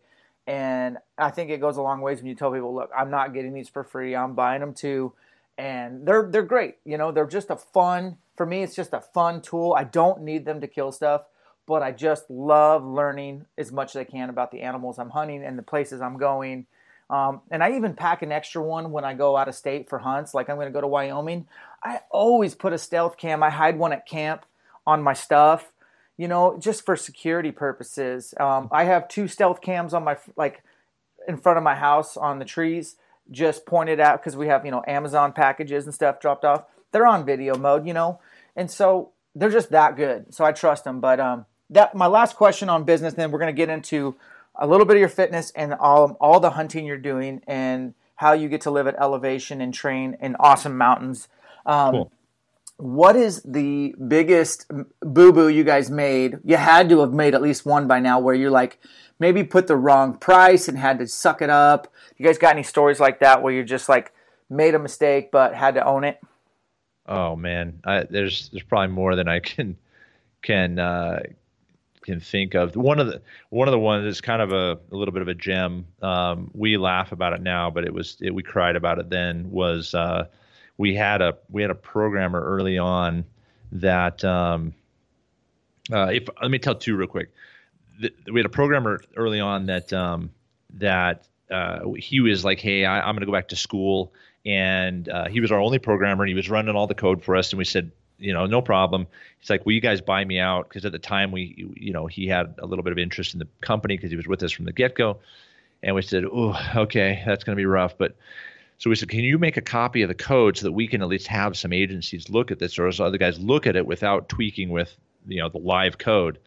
B: And I think it goes a long ways when you tell people, look, I'm not getting these for free. I'm buying them too. And they're they're great. You know, they're just a fun for me, it's just a fun tool. I don't need them to kill stuff, but I just love learning as much as I can about the animals I'm hunting and the places I'm going. Um, and I even pack an extra one when I go out of state for hunts. Like I'm going to go to Wyoming. I always put a stealth cam. I hide one at camp on my stuff, you know, just for security purposes. Um, I have two stealth cams on my like in front of my house on the trees, just pointed out because we have you know Amazon packages and stuff dropped off. They're on video mode, you know, and so they're just that good. So I trust them. But um, that my last question on business. Then we're going to get into a little bit of your fitness and all all the hunting you're doing and how you get to live at elevation and train in awesome mountains. Um,
C: Cool.
B: What is the biggest boo boo you guys made? You had to have made at least one by now where you're like, maybe put the wrong price and had to suck it up. You guys got any stories like that where you're just like made a mistake but had to own it?
C: Oh man, I, there's there's probably more than I can can uh, can think of. One of the one of the ones is kind of a, a little bit of a gem. Um, we laugh about it now, but it was it, we cried about it then. Was uh, we had a we had a programmer early on that um, uh, if let me tell two real quick. Th- we had a programmer early on that um, that uh, he was like, "Hey, I, I'm going to go back to school," and uh, he was our only programmer, and he was running all the code for us. And we said, "You know, no problem." He's like, "Will you guys buy me out?" Because at the time, we, you know, he had a little bit of interest in the company because he was with us from the get go. And we said, "Oh, okay, that's going to be rough." But so we said, "Can you make a copy of the code so that we can at least have some agencies look at this, or as other guys look at it without tweaking with, you know, the live code?"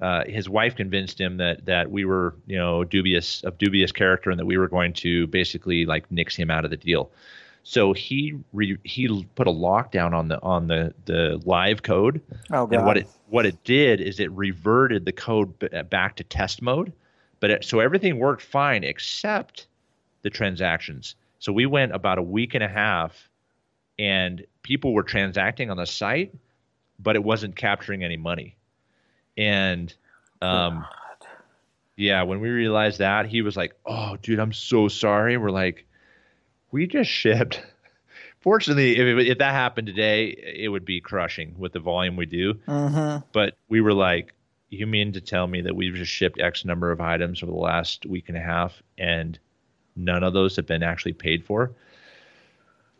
C: uh, his wife convinced him that that we were you know dubious of dubious character and that we were going to basically like nix him out of the deal. So he re, he put a lockdown on the on the the live code.
B: Oh
C: And what it what it did is it reverted the code b- back to test mode, but it, so everything worked fine except the transactions. So we went about a week and a half, and people were transacting on the site, but it wasn't capturing any money. And um, yeah, when we realized that, he was like, "Oh, dude, I'm so sorry." We're like, "We just shipped." Fortunately, if, it, if that happened today, it would be crushing with the volume we do.
B: Mm-hmm.
C: But we were like, "You mean to tell me that we've just shipped X number of items over the last week and a half, and none of those have been actually paid for?"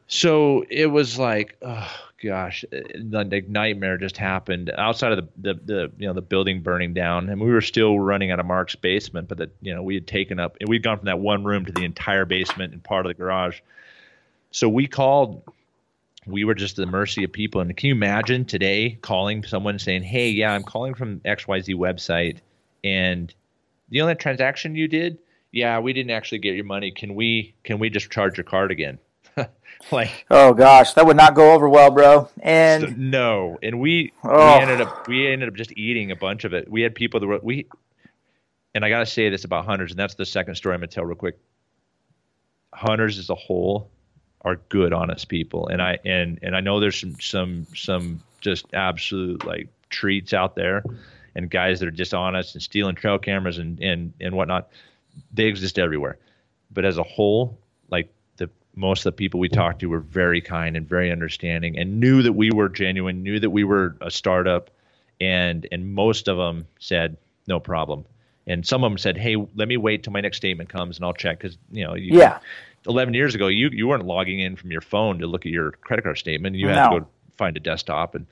C: So it was like, oh gosh, eh, the, the nightmare just happened outside of the, the the you know the building burning down, and we were still running out of Mark's basement, but that you know we had taken up, we'd gone from that one room to the entire basement and part of the garage. So we called. We were just at the mercy of people, and can you imagine today calling someone saying, "Hey, yeah, I'm calling from XYZ website, and the only transaction you did, yeah, we didn't actually get your money. Can we can we just charge your card again?" like
B: Oh gosh, that would not go over well, bro. And
C: so- no, and we
B: Oh.
C: we ended up we ended up just eating a bunch of it. We had people that were we, and I gotta say this about hunters, and that's the second story I'm gonna tell real quick. Hunters as a whole are good, honest people, and I and and I know there's some some some just absolute like treats out there, and guys that are dishonest and stealing trail cameras and and and whatnot. They exist everywhere, but as a whole, most of the people we talked to were very kind and very understanding and knew that we were genuine, knew that we were a startup, and and most of them said no problem. And some of them said, "Hey, let me wait till my next statement comes and I'll check." Because you know, you,
B: yeah,
C: 11 years ago, you you weren't logging in from your phone to look at your credit card statement. You had
B: No.
C: to go find a desktop, and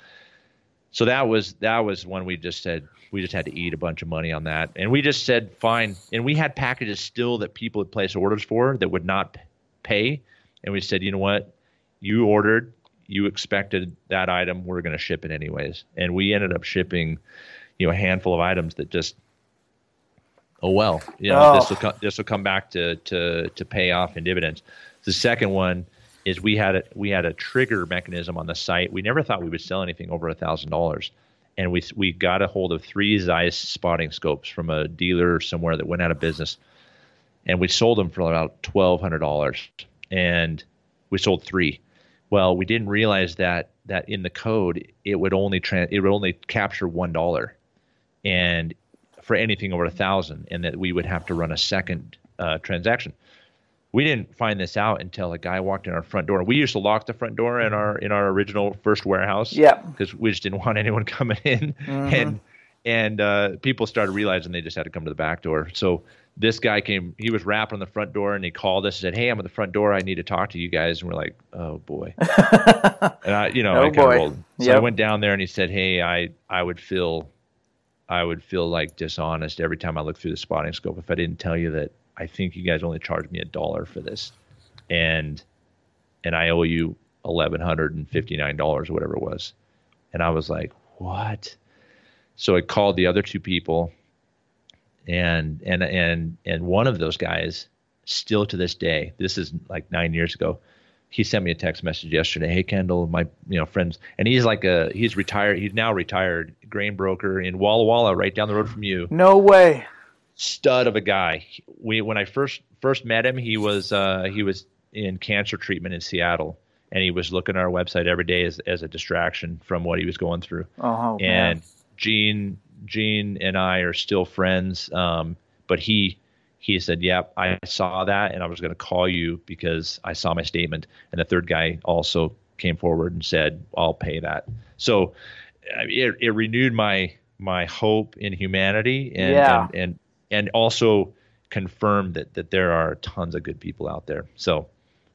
C: so that was that was when we just said we just had to eat a bunch of money on that, and we just said fine. And we had packages still that people had placed orders for that would not pay, and we said, you know what, you ordered, you expected that item, we're going to ship it anyways, and we ended up shipping, you know, a handful of items that just oh well, you know,
B: Oh.
C: this will oh. co- this will come back to to to pay off in dividends. The second one is we had a we had a trigger mechanism on the site. We never thought we would sell anything over a thousand dollars, and we we got a hold of three Zeiss spotting scopes from a dealer somewhere that went out of business, and we sold them for about twelve hundred dollars, and we sold three. Well, we didn't realize that that in the code it would only tran it would only capture one dollar, and for anything over a thousand, and that we would have to run a second uh, transaction. We didn't find this out until a guy walked in our front door. We used to lock the front door in our in our original first warehouse,
B: Yeah.
C: because we just didn't want anyone coming in, and and uh, people started realizing they just had to come to the back door. So this guy came. He was rapping on the front door, and he called us and said, "Hey, I'm at the front door. I need to talk to you guys." And we're like, "Oh boy," and I, you know,
B: Oh,
C: I kind of rolled. So I went down there, and he said, "Hey, I I would feel." I would feel like dishonest every time I look through the spotting scope if I didn't tell you that I think you guys only charged me a dollar for this, and and I owe you eleven hundred and fifty nine dollars or whatever it was, and I was like, what? So I called the other two people, and and and and one of those guys, still to this day, this is like nine years ago, he sent me a text message yesterday. Hey Kendall, my you know friends, and he's like a he's retired. He's now retired grain broker in Walla Walla, right down the road from you
B: No way.
C: stud of a guy. We when I first first met him, he was uh, he was in cancer treatment in Seattle, and he was looking at our website every day as as a distraction from what he was going through.
B: Oh, man.
C: Gene Gene and I are still friends, um, but he he said, "Yep, I saw that, and I was going to call you because I saw my statement." And the third guy also came forward and said, "I'll pay that." So it, it renewed my my hope in humanity, and
B: Yeah.
C: and, and and also confirmed that that there are tons of good people out there. So,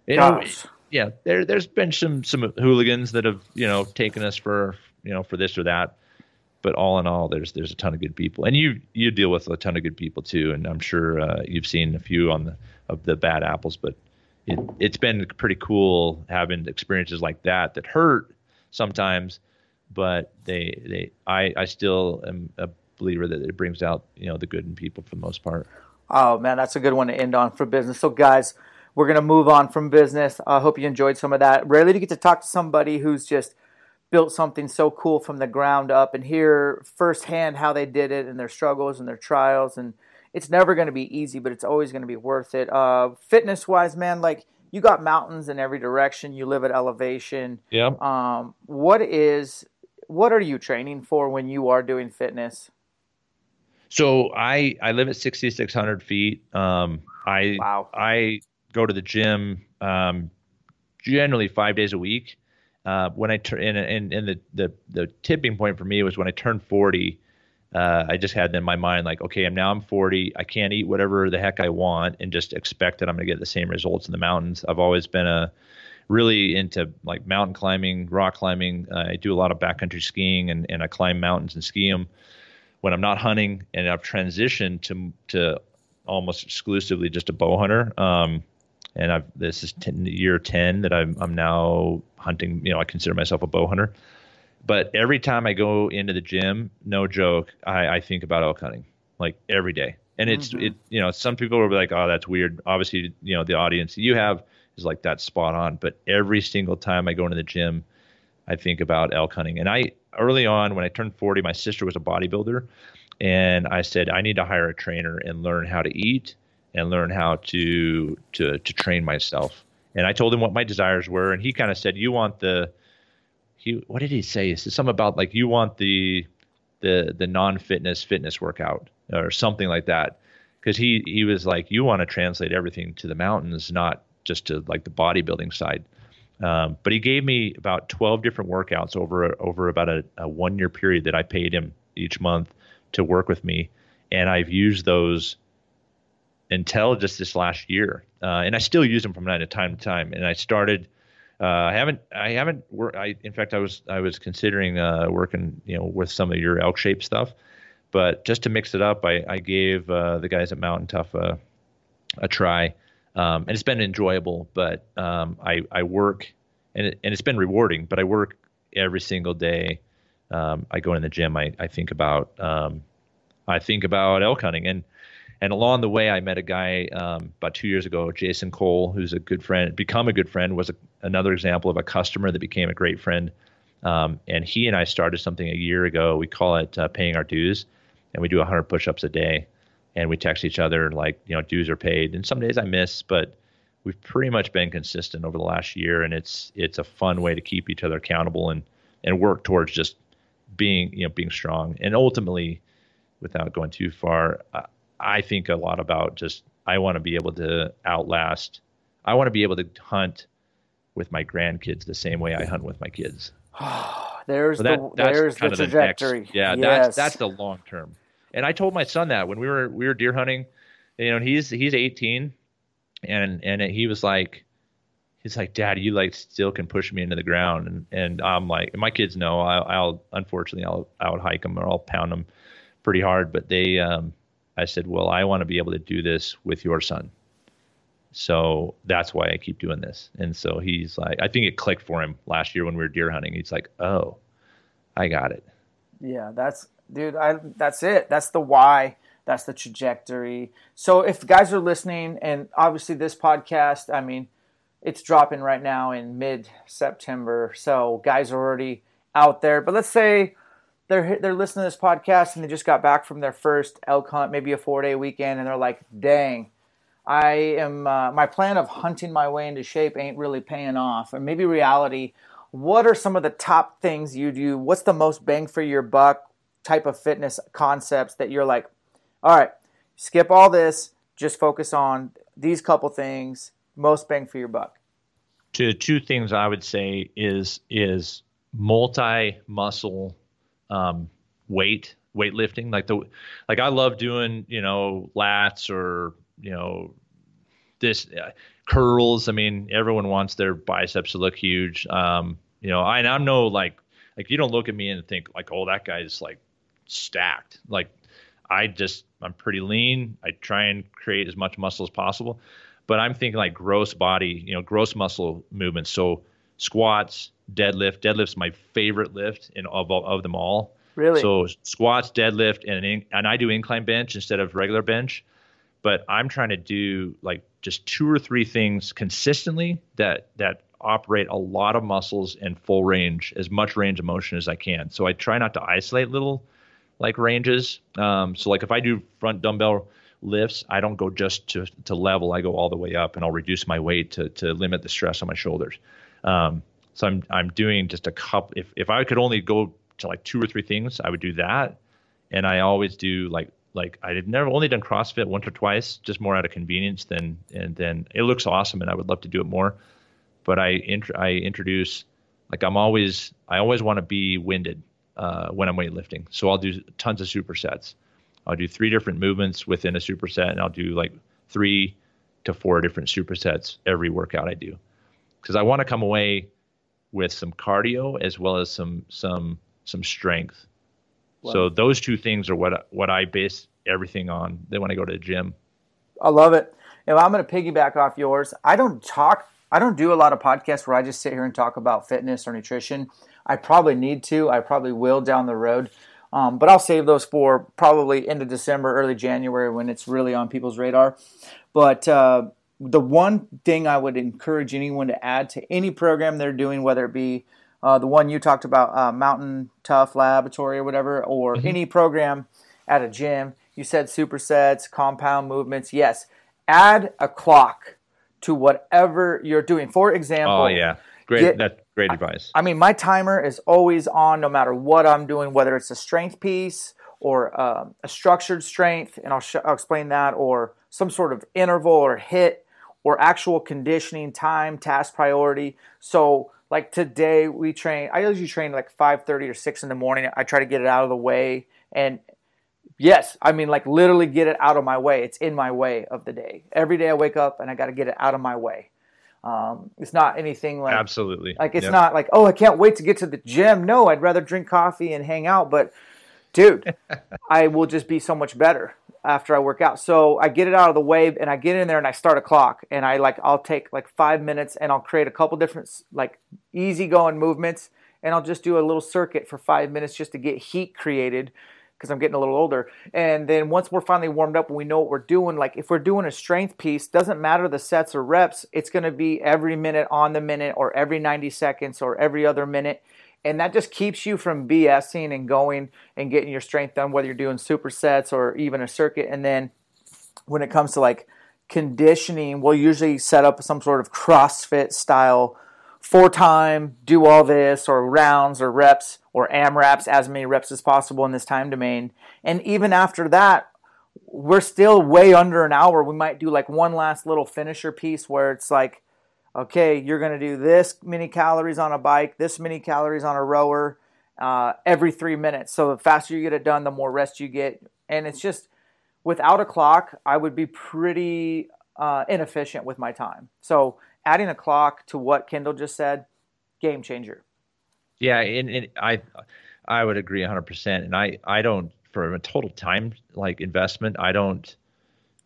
C: you know, yeah, there there's been some some hooligans that have you know taken us for you know for this or that, but all in all, there's there's a ton of good people, and you you deal with a ton of good people too, and I'm sure uh, you've seen a few on the of the bad apples, but it it's been pretty cool having experiences like that that hurt sometimes, but they they I I still am a believer that it brings out you know the good in people for the most part.
B: Oh man, that's a good one to end on for business. So guys, we're gonna move on from business. I hope you enjoyed some of that. Rarely do you get to talk to somebody who's just built something so cool from the ground up and hear firsthand how they did it and their struggles and their trials. And it's never going to be easy, but it's always going to be worth it. Uh, fitness wise, man, like you got mountains in every direction. You live at elevation.
C: Yeah.
B: Um, what is what are you training for when you are doing fitness?
C: So I I live at 6,600 feet. Um, I
B: Wow.
C: I go to the gym um, generally five days a week. Uh, when I turn and, and the, the the tipping point for me was when I turned 40. Uh, I just had in my mind like, okay, I'm now I'm 40. I can't eat whatever the heck I want and just expect that I'm going to get the same results in the mountains. I've always been a really into like mountain climbing, rock climbing. Uh, I do a lot of backcountry skiing and, and I climb mountains and ski them when I'm not hunting, and I've transitioned to to almost exclusively just a bow hunter. Um, and I've this is 10, year ten that I'm I'm now hunting. You know, I consider myself a bow hunter. But every time I go into the gym, no joke, I, I think about elk hunting like every day. And it's mm-hmm. it you know some people will be like, oh, that's weird. Obviously, you know the audience you have is like that spot on. But every single time I go into the gym, I think about elk hunting. And I early on when I turned 40, my sister was a bodybuilder, and I said I need to hire a trainer and learn how to eat and learn how to to to train myself. And I told him what my desires were, and he kind of said, "You want the he what did he say? Said something about like you want the the the non-fitness fitness workout or something like that." Because he he was like, "You want to translate everything to the mountains, not just to like the bodybuilding side." Um, but he gave me about 12 different workouts over over about a, a one year period that I paid him each month to work with me, and I've used those until just this last year, uh, and I still use them from time to time to time. And I started uh, I haven't I haven't worked. I in fact I was I was considering uh, working you know with some of your elk shape stuff, but just to mix it up, I I gave uh, the guys at Mountain Tough a a try, um, and it's been enjoyable. But um, I I work and it, and it's been rewarding. But I work every single day. Um, I go in the gym. I I think about um, I think about elk hunting and and along the way, I met a guy um, about two years ago, Jason Cole, who's a good friend, become a good friend, was a, another example of a customer that became a great friend. Um, and he and I started something a year ago. We call it uh, paying our dues, and we do 100 push-ups a day. And we text each other like, you know, dues are paid. And some days I miss, but we've pretty much been consistent over the last year. And it's it's a fun way to keep each other accountable and and work towards just being you know being strong. And ultimately, without going too far, I think a lot about just I want to be able to outlast. I want to be able to hunt with my grandkids the same way I hunt with my kids.
B: there's so that, the there's the trajectory.
C: The next, yeah, yes. that's that's the long term. And I told my son that when we were we were deer hunting, you know, he's he's 18, and and he was like, he's like, Dad, you like still can push me into the ground, and and I'm like, my kids know I'll, I'll unfortunately I'll out hike them or I'll pound them pretty hard, but they um I said, well, I want to be able to do this with your son. So that's why I keep doing this. And so he's like, I think it clicked for him last year when we were deer hunting. He's like, oh, I got it.
B: Yeah, that's, dude, I, that's it. That's the why. That's the trajectory. So if guys are listening, and obviously this podcast, I mean, it's dropping right now in mid September. So guys are already out there. But let's say, they're they're listening to this podcast and they just got back from their first elk hunt, maybe a four day weekend, and they're like, "Dang, I am uh, my plan of hunting my way into shape ain't really paying off." And maybe reality. What are some of the top things you do? What's the most bang for your buck type of fitness concepts that you're like, all right, skip all this, just focus on these couple things, most bang for your buck?
C: To two things I would say is is multi muscle um, weight weightlifting. Like the like I love doing you know lats or you know this uh, curls. I mean everyone wants their biceps to look huge. Um, you know I, I'm no like like you don't look at me and think like oh that guy's like stacked. Like I just I'm pretty lean. I try and create as much muscle as possible. But I'm thinking like gross body you know gross muscle movements so squats deadlift. Deadlift's my favorite lift in of of them all.
B: Really?
C: So squats, deadlift, and in, and I do incline bench instead of regular bench. But I'm trying to do like just two or three things consistently that that operate a lot of muscles in full range, as much range of motion as I can. So I try not to isolate little like ranges. Um, so like if I do front dumbbell lifts, I don't go just to to level. I go all the way up, and I'll reduce my weight to to limit the stress on my shoulders. Um, so I'm I'm doing just a couple. If if I could only go to like two or three things, I would do that. And I always do like like I have never only done CrossFit once or twice, just more out of convenience than and then it looks awesome and I would love to do it more. But I int- I introduce like I'm always I always want to be winded uh, when I'm weightlifting. So I'll do tons of supersets. I'll do three different movements within a superset, and I'll do like three to four different supersets every workout I do, because I want to come away with some cardio as well as some some some strength. Wow. So those two things are what what I base everything on. Then when I go to the gym,
B: I love it. If I'm going to piggyback off yours, I don't talk. I don't do a lot of podcasts where I just sit here and talk about fitness or nutrition. I probably need to. I probably will down the road. Um, but I'll save those for probably end of December, early January when it's really on people's radar. But uh, the one thing I would encourage anyone to add to any program they're doing, whether it be uh, the one you talked about, uh, Mountain Tough Laboratory or whatever, or mm-hmm. any program at a gym, you said supersets, compound movements. Yes, add a clock to whatever you're doing. For example,
C: oh yeah, great. Get, that's great advice.
B: I, I mean, my timer is always on, no matter what I'm doing, whether it's a strength piece or uh, a structured strength, and I'll, sh- I'll explain that, or some sort of interval or HIIT or actual conditioning time, task priority. So like today we train I usually train like 5:30 or 6 in the morning. I try to get it out of the way and yes, I mean like literally get it out of my way. It's in my way of the day. Every day I wake up and I got to get it out of my way. Um, it's not anything like
C: absolutely
B: like it's yep. not like oh I can't wait to get to the gym. No, I'd rather drink coffee and hang out. But dude, I will just be so much better after I work out. So I get it out of the way and I get in there and I start a clock and I like I'll take like five minutes and I'll create a couple different like easy going movements and I'll just do a little circuit for five minutes just to get heat created because I'm getting a little older. And then once we're finally warmed up and we know what we're doing, like if we're doing a strength piece, doesn't matter the sets or reps, it's going to be every minute on the minute or every 90 seconds or every other minute. And that just keeps you from BSing and going and getting your strength done, whether you're doing supersets or even a circuit. And then when it comes to like conditioning, we'll usually set up some sort of CrossFit style for time, do all this, or rounds or reps or AMRAPs, as many reps as possible in this time domain. And even after that, we're still way under an hour. We might do like one last little finisher piece where it's like, okay, you're going to do this many calories on a bike, this many calories on a rower uh, every three minutes. So the faster you get it done, the more rest you get. And it's just without a clock, I would be pretty uh, inefficient with my time. So adding a clock to what Kendall just said, game changer.
C: Yeah, and, and I I would agree 100%. And I I don't for a total time like investment, I don't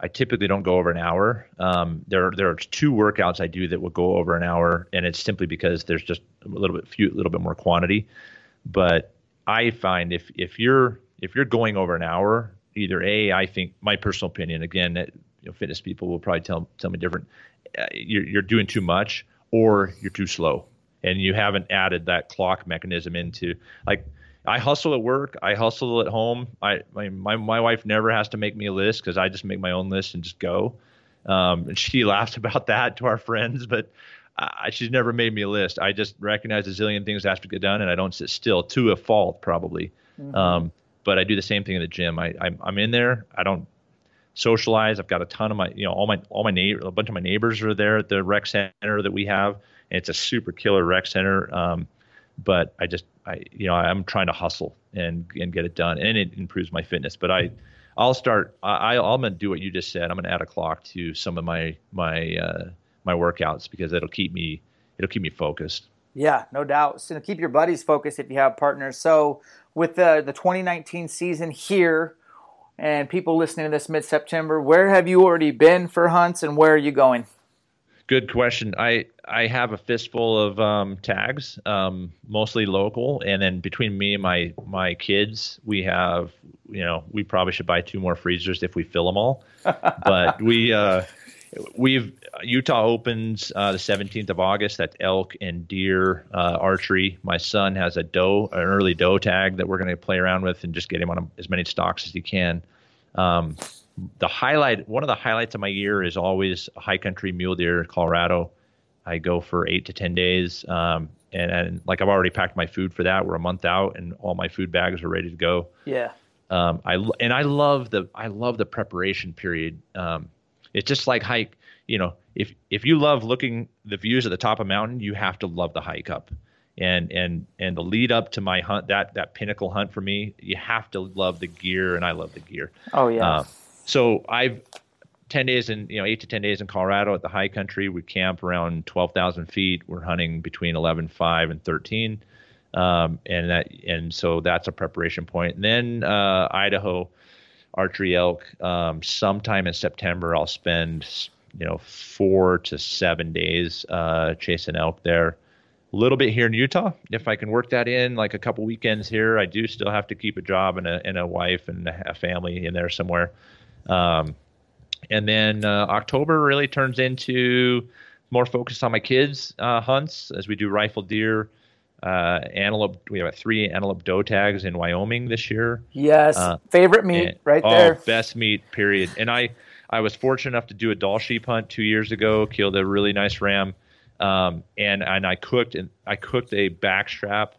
C: I typically don't go over an hour. Um, there there are two workouts I do that will go over an hour, and it's simply because there's just a little bit few, a little bit more quantity. But I find if if you're if you're going over an hour, either a I think my personal opinion again, you know, fitness people will probably tell tell me different. Uh, you're, you're doing too much, or you're too slow, and you haven't added that clock mechanism into like I hustle at work. I hustle at home. I my my, my wife never has to make me a list because I just make my own list and just go. Um, and she laughs about that to our friends, but I, she's never made me a list. I just recognize a zillion things that have to get done, and I don't sit still to a fault probably. Mm-hmm. Um, but I do the same thing in the gym. I I'm, I'm in there. I don't socialize. I've got a ton of my, you know, all my all my neighbor, a bunch of my neighbors are there at the rec center that we have, and it's a super killer rec center. Um, but I just I you know I'm trying to hustle and and get it done, and it improves my fitness. But I I'll start. I I'm gonna do what you just said. I'm gonna add a clock to some of my my uh, my workouts because it'll keep me it'll keep me focused.
B: Yeah, no doubt. So keep your buddies focused if you have partners. So with the the 2019 season here, and people listening to this mid September, where have you already been for hunts, and where are you going?
C: Good question. I I have a fistful of um, tags, um, mostly local, and then between me and my my kids, we have you know we probably should buy two more freezers if we fill them all. but we uh, we've Utah opens uh, the 17th of August. That's elk and deer uh, archery. My son has a doe, an early doe tag that we're going to play around with and just get him on as many stocks as he can. Um, the highlight, one of the highlights of my year is always high country mule deer, Colorado. I go for eight to ten days, um, and, and like I've already packed my food for that. We're a month out, and all my food bags are ready to go.
B: Yeah.
C: Um, I and I love the I love the preparation period. Um, it's just like hike. You know, if if you love looking the views at the top of a mountain, you have to love the hike up. And and and the lead up to my hunt, that that pinnacle hunt for me, you have to love the gear, and I love the gear.
B: Oh yeah. Uh,
C: so I've 10 days in, you know, eight to 10 days in Colorado at the high country. We camp around 12,000 feet. We're hunting between 11, 5 and 13. Um, and that, and so that's a preparation point. And then, uh, Idaho archery elk, um, sometime in September, I'll spend, you know, four to seven days, uh, chasing elk there. A little bit here in Utah, if I can work that in, like a couple weekends here. I do still have to keep a job and a, and a wife and a family in there somewhere. Um, and then uh, October really turns into more focused on my kids' uh, hunts as we do rifle deer, uh, antelope. We have three antelope doe tags in Wyoming this year.
B: Yes, uh, favorite meat and, right there.
C: Oh, best meat, period. And I, I was fortunate enough to do a Dall sheep hunt two years ago. Killed a really nice ram, um, and and I cooked and I cooked a backstrap.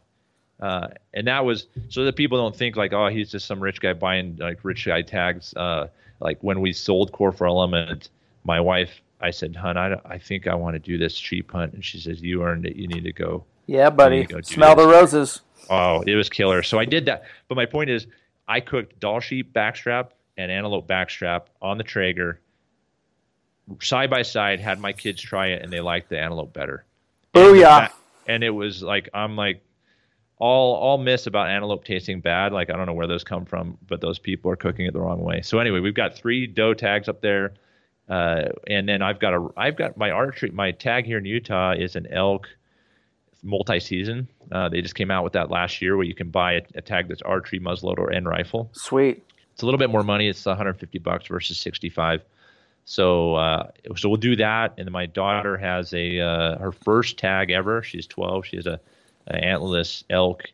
C: Uh, and that was so that people don't think like, oh, he's just some rich guy buying like rich guy tags. Uh, like when we sold Core4Element, my wife, I said, "Hun, I, I think I want to do this sheep hunt," and she says, "You earned it. You need to go."
B: Yeah, buddy. Smell this. the roses.
C: Oh, it was killer. So I did that. But my point is, I cooked Dall sheep backstrap and antelope backstrap on the Traeger. side by side, had my kids try it, and they liked the antelope better.
B: Oh yeah.
C: And it was like I'm like all all myths about antelope tasting bad. Like I don't know where those come from, but those people are cooking it the wrong way. So anyway, we've got three doe tags up there, uh, and then I've got a I've got my archery my tag here in Utah is an elk multi-season. Uh, they just came out with that last year where you can buy a, a tag that's archery, muzzleloader, or end rifle.
B: Sweet.
C: It's a little bit more money. It's 150 bucks versus 65. So uh, so we'll do that. And then my daughter has a uh, her first tag ever. She's 12. She has a, a antlerless elk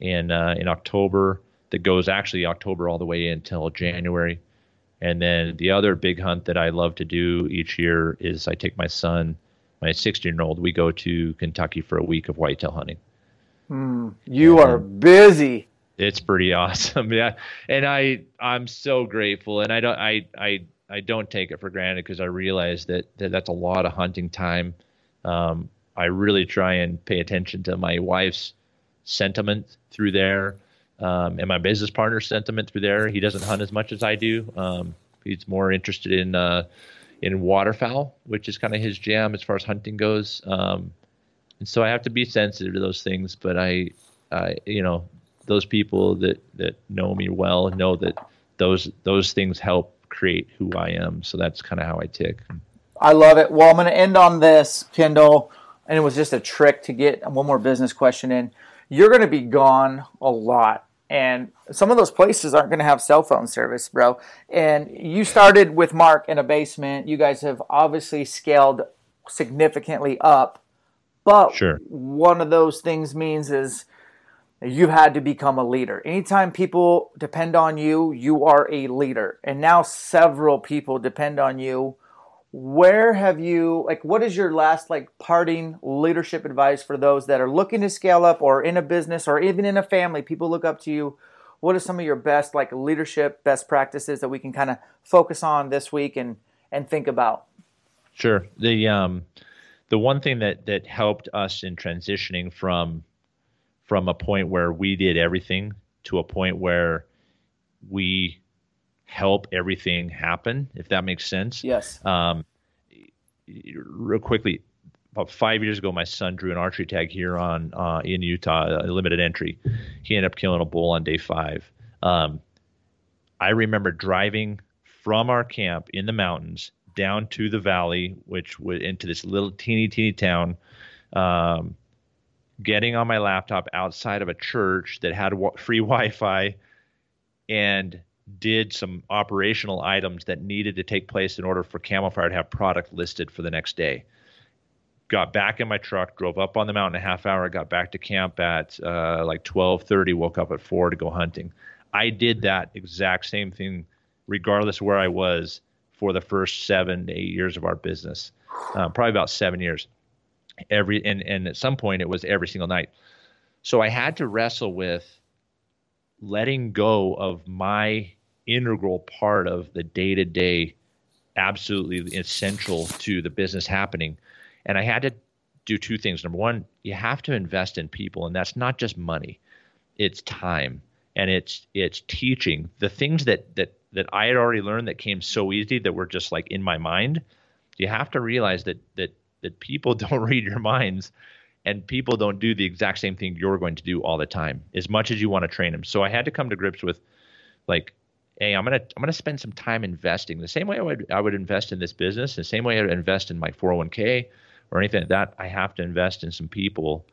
C: in uh, in October that goes actually October all the way until January. And then the other big hunt that I love to do each year is I take my son, my 16 year old. We go to Kentucky for a week of whitetail hunting.
B: Mm, you and are busy.
C: It's pretty awesome, yeah. And I I'm so grateful, and I don't I I I don't take it for granted because I realize that, that that's a lot of hunting time. Um, I really try and pay attention to my wife's sentiment through there, um, and my business partner's sentiment through there. He doesn't hunt as much as I do. Um, he's more interested in uh, in waterfowl, which is kind of his jam as far as hunting goes. Um, and so I have to be sensitive to those things. But I, I, you know, those people that that know me well know that those those things help create who I am. So that's kind of how I tick.
B: I love it. Well, I'm going to end on this, Kendall, and it was just a trick to get one more business question in. You're going to be gone a lot, and some of those places aren't going to have cell phone service, bro. And you started with Mark in a basement. You guys have obviously scaled significantly up, but
C: sure.
B: one of those things means is you've had to become a leader. Anytime people depend on you, you are a leader. And now several people depend on you. Where have you like what is your last like parting leadership advice for those that are looking to scale up or in a business or even in a family, people look up to you. What are some of your best like leadership best practices that we can kind of focus on this week and and think about?
C: Sure. The um the one thing that that helped us in transitioning from from a point where we did everything to a point where we help everything happen, if that makes sense.
B: Yes.
C: Um, real quickly, about five years ago, my son drew an archery tag here on uh, in Utah, a limited entry. He ended up killing a bull on day five. Um, I remember driving from our camp in the mountains down to the valley, which went into this little teeny teeny town. Um, getting on my laptop outside of a church that had free Wi-Fi and did some operational items that needed to take place in order for Camofire to have product listed for the next day. Got back in my truck, drove up on the mountain a half hour, got back to camp at uh, like 12:30, woke up at four to go hunting. I did that exact same thing, regardless where I was, for the first seven to eight years of our business, uh, probably about seven years every and and at some point it was every single night. So I had to wrestle with letting go of my integral part of the day to day, absolutely essential to the business happening. And I had to do two things. Number one, you have to invest in people, and that's not just money; it's time and it's it's teaching the things that that that I had already learned that came so easy that were just like in my mind. You have to realize that that that people don't read your minds and people don't do the exact same thing you're going to do all the time as much as you want to train them so i had to come to grips with like hey i'm gonna i'm gonna spend some time investing the same way i would i would invest in this business the same way i would invest in my 401k or anything like that i have to invest in some people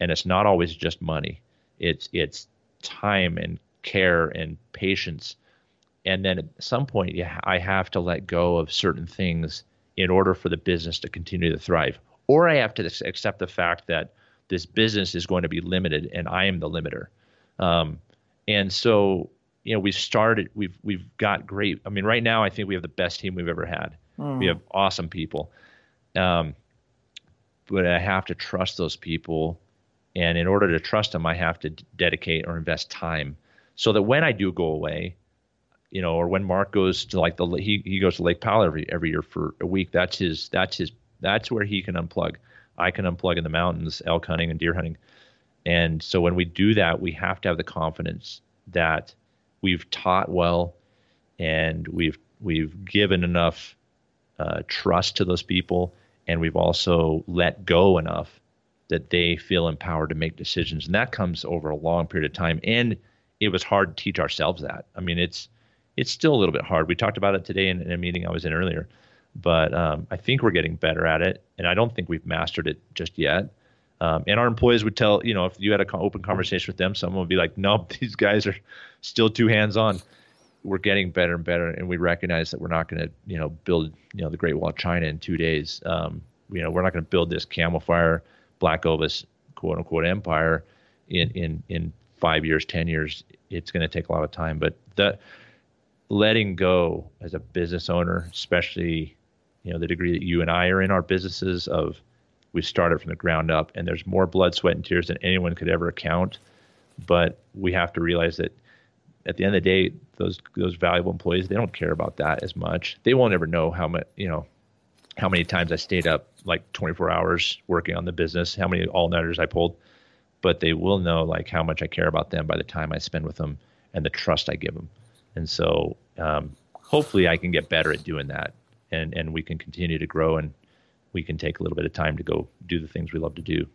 C: and it's not always just money it's it's time and care and patience and then at some point yeah, i have to let go of certain things in order for the business to continue to thrive. Or I have to accept the fact that this business is going to be limited and I am the limiter. Um, and so, you know, we've started, we've, we've got great. I mean, right now, I think we have the best team we've ever had. Mm. We have awesome people. Um, but I have to trust those people. And in order to trust them, I have to dedicate or invest time so that when I do go away, you know, or when Mark goes to like the he he goes to Lake Powell every every year for a week. That's his that's his that's where he can unplug. I can unplug in the mountains, elk hunting and deer hunting. And so when we do that, we have to have the confidence that we've taught well and we've we've given enough uh, trust to those people, and we've also let go enough that they feel empowered to make decisions, and that comes over a long period of time. And it was hard to teach ourselves that. I mean, it's it's still a little bit hard. We talked about it today in, in a meeting I was in earlier, but um, I think we're getting better at it, and I don't think we've mastered it just yet. Um, and our employees would tell, you know, if you had an open conversation with them, someone would be like, "No, these guys are still too hands-on." We're getting better and better, and we recognize that we're not going to, you know, build, you know, the Great Wall of China in two days. Um, you know, we're not going to build this Camofire, Black Ovis, quote unquote, empire in in in five years, ten years. It's going to take a lot of time, but the letting go as a business owner, especially, you know, the degree that you and I are in our businesses of we started from the ground up and there's more blood, sweat, and tears than anyone could ever account. But we have to realize that at the end of the day, those those valuable employees, they don't care about that as much. They won't ever know how much, you know, how many times I stayed up like 24 hours working on the business, how many all nighters I pulled, but they will know like how much I care about them by the time I spend with them and the trust I give them. And so, um, hopefully, I can get better at doing that, and and we can continue to grow and we can take a little bit of time to go do the things we love to do.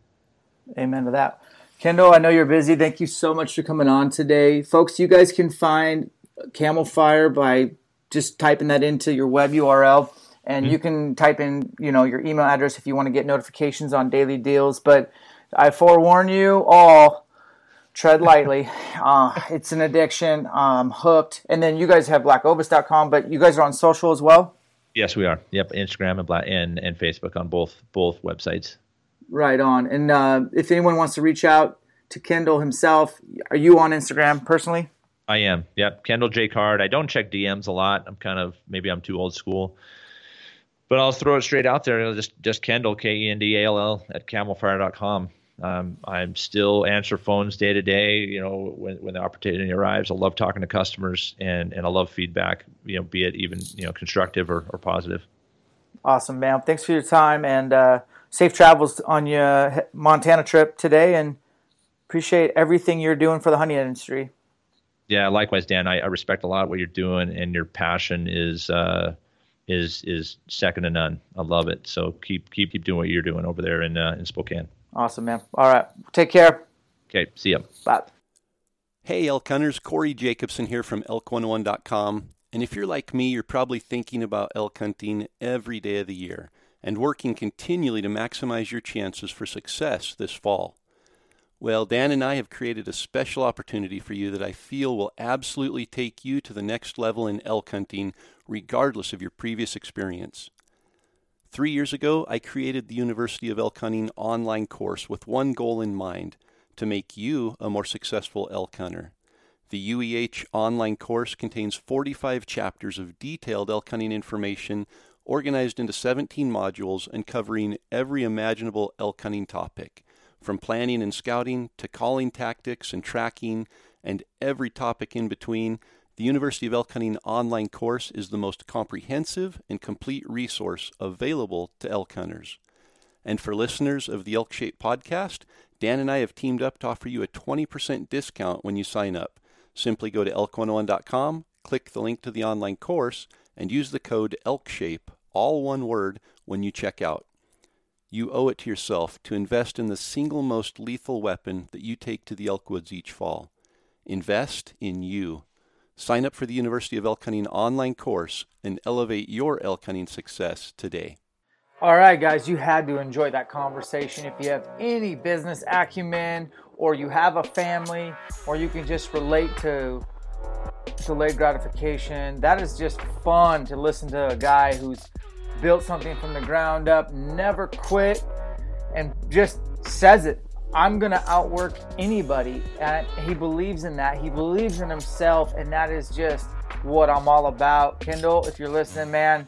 B: Amen to that. Kendall, I know you're busy. Thank you so much for coming on today. Folks, you guys can find Camofire by just typing that into your web URL and mm-hmm. you can type in, you know, your email address if you want to get notifications on daily deals, but I forewarn you all tread lightly. Uh, it's an addiction. Um, hooked. And then you guys have blackovis.com, but you guys are on social as well?
C: Yes, we are. Yep, Instagram and Black and, and Facebook on both both websites.
B: Right on. And uh, if anyone wants to reach out to Kendall himself, are you on Instagram personally?
C: I am. Yep, Kendall J Card. I don't check DMs a lot. I'm kind of maybe I'm too old school, but I'll throw it straight out there. It'll just just Kendall K E N D A L L at camofire.com. Um, I'm still answer phones day to day. You know, when, when the opportunity arrives, I love talking to customers and, and I love feedback. You know, be it even you know constructive or, or positive.
B: Awesome, man. Thanks for your time and uh, safe travels on your Montana trip today. And appreciate everything you're doing for the honey industry.
C: Yeah, likewise, Dan. I, I respect a lot what you're doing, and your passion is uh, is is second to none. I love it. So keep keep keep doing what you're doing over there in uh, in Spokane.
B: Awesome, man. All right. Take care.
C: Okay. See ya.
B: Bye.
D: Hey, elk hunters. Corey Jacobson here from elk101.com. And if you're like me, you're probably thinking about elk hunting every day of the year and working continually to maximize your chances for success this fall. Well, Dan and I have created a special opportunity for you that I feel will absolutely take you to the next level in elk hunting, regardless of your previous experience. Three years ago, I created the University of Elk Hunting online course with one goal in mind to make you a more successful elk hunter. The UEH online course contains 45 chapters of detailed elk hunting information organized into 17 modules and covering every imaginable elk hunting topic, from planning and scouting to calling tactics and tracking, and every topic in between the University of Elk Hunting online course is the most comprehensive and complete resource available to elk hunters. And for listeners of the Elk Shape podcast, Dan and I have teamed up to offer you a 20% discount when you sign up. Simply go to elk101.com, click the link to the online course, and use the code ELKSHAPE, all one word, when you check out. You owe it to yourself to invest in the single most lethal weapon that you take to the elk woods each fall. Invest in you. Sign up for the University of Elk Hunting online course and elevate your elk hunting success today.
B: All right, guys, you had to enjoy that conversation. If you have any business acumen, or you have a family, or you can just relate to delayed gratification, that is just fun to listen to a guy who's built something from the ground up, never quit, and just says it I'm going to outwork anybody. And he believes in that. He believes in himself. And that is just what I'm all about. Kendall, if you're listening, man,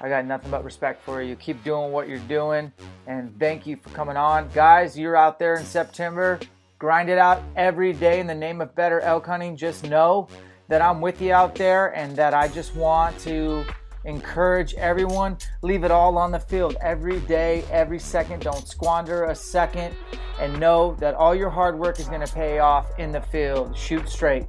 B: I got nothing but respect for you. Keep doing what you're doing. And thank you for coming on. Guys, you're out there in September. Grind it out every day in the name of better elk hunting. Just know that I'm with you out there and that I just want to encourage everyone. Leave it all on the field every day, every second. Don't squander a second. And know that all your hard work is going to pay off in the field. Shoot straight.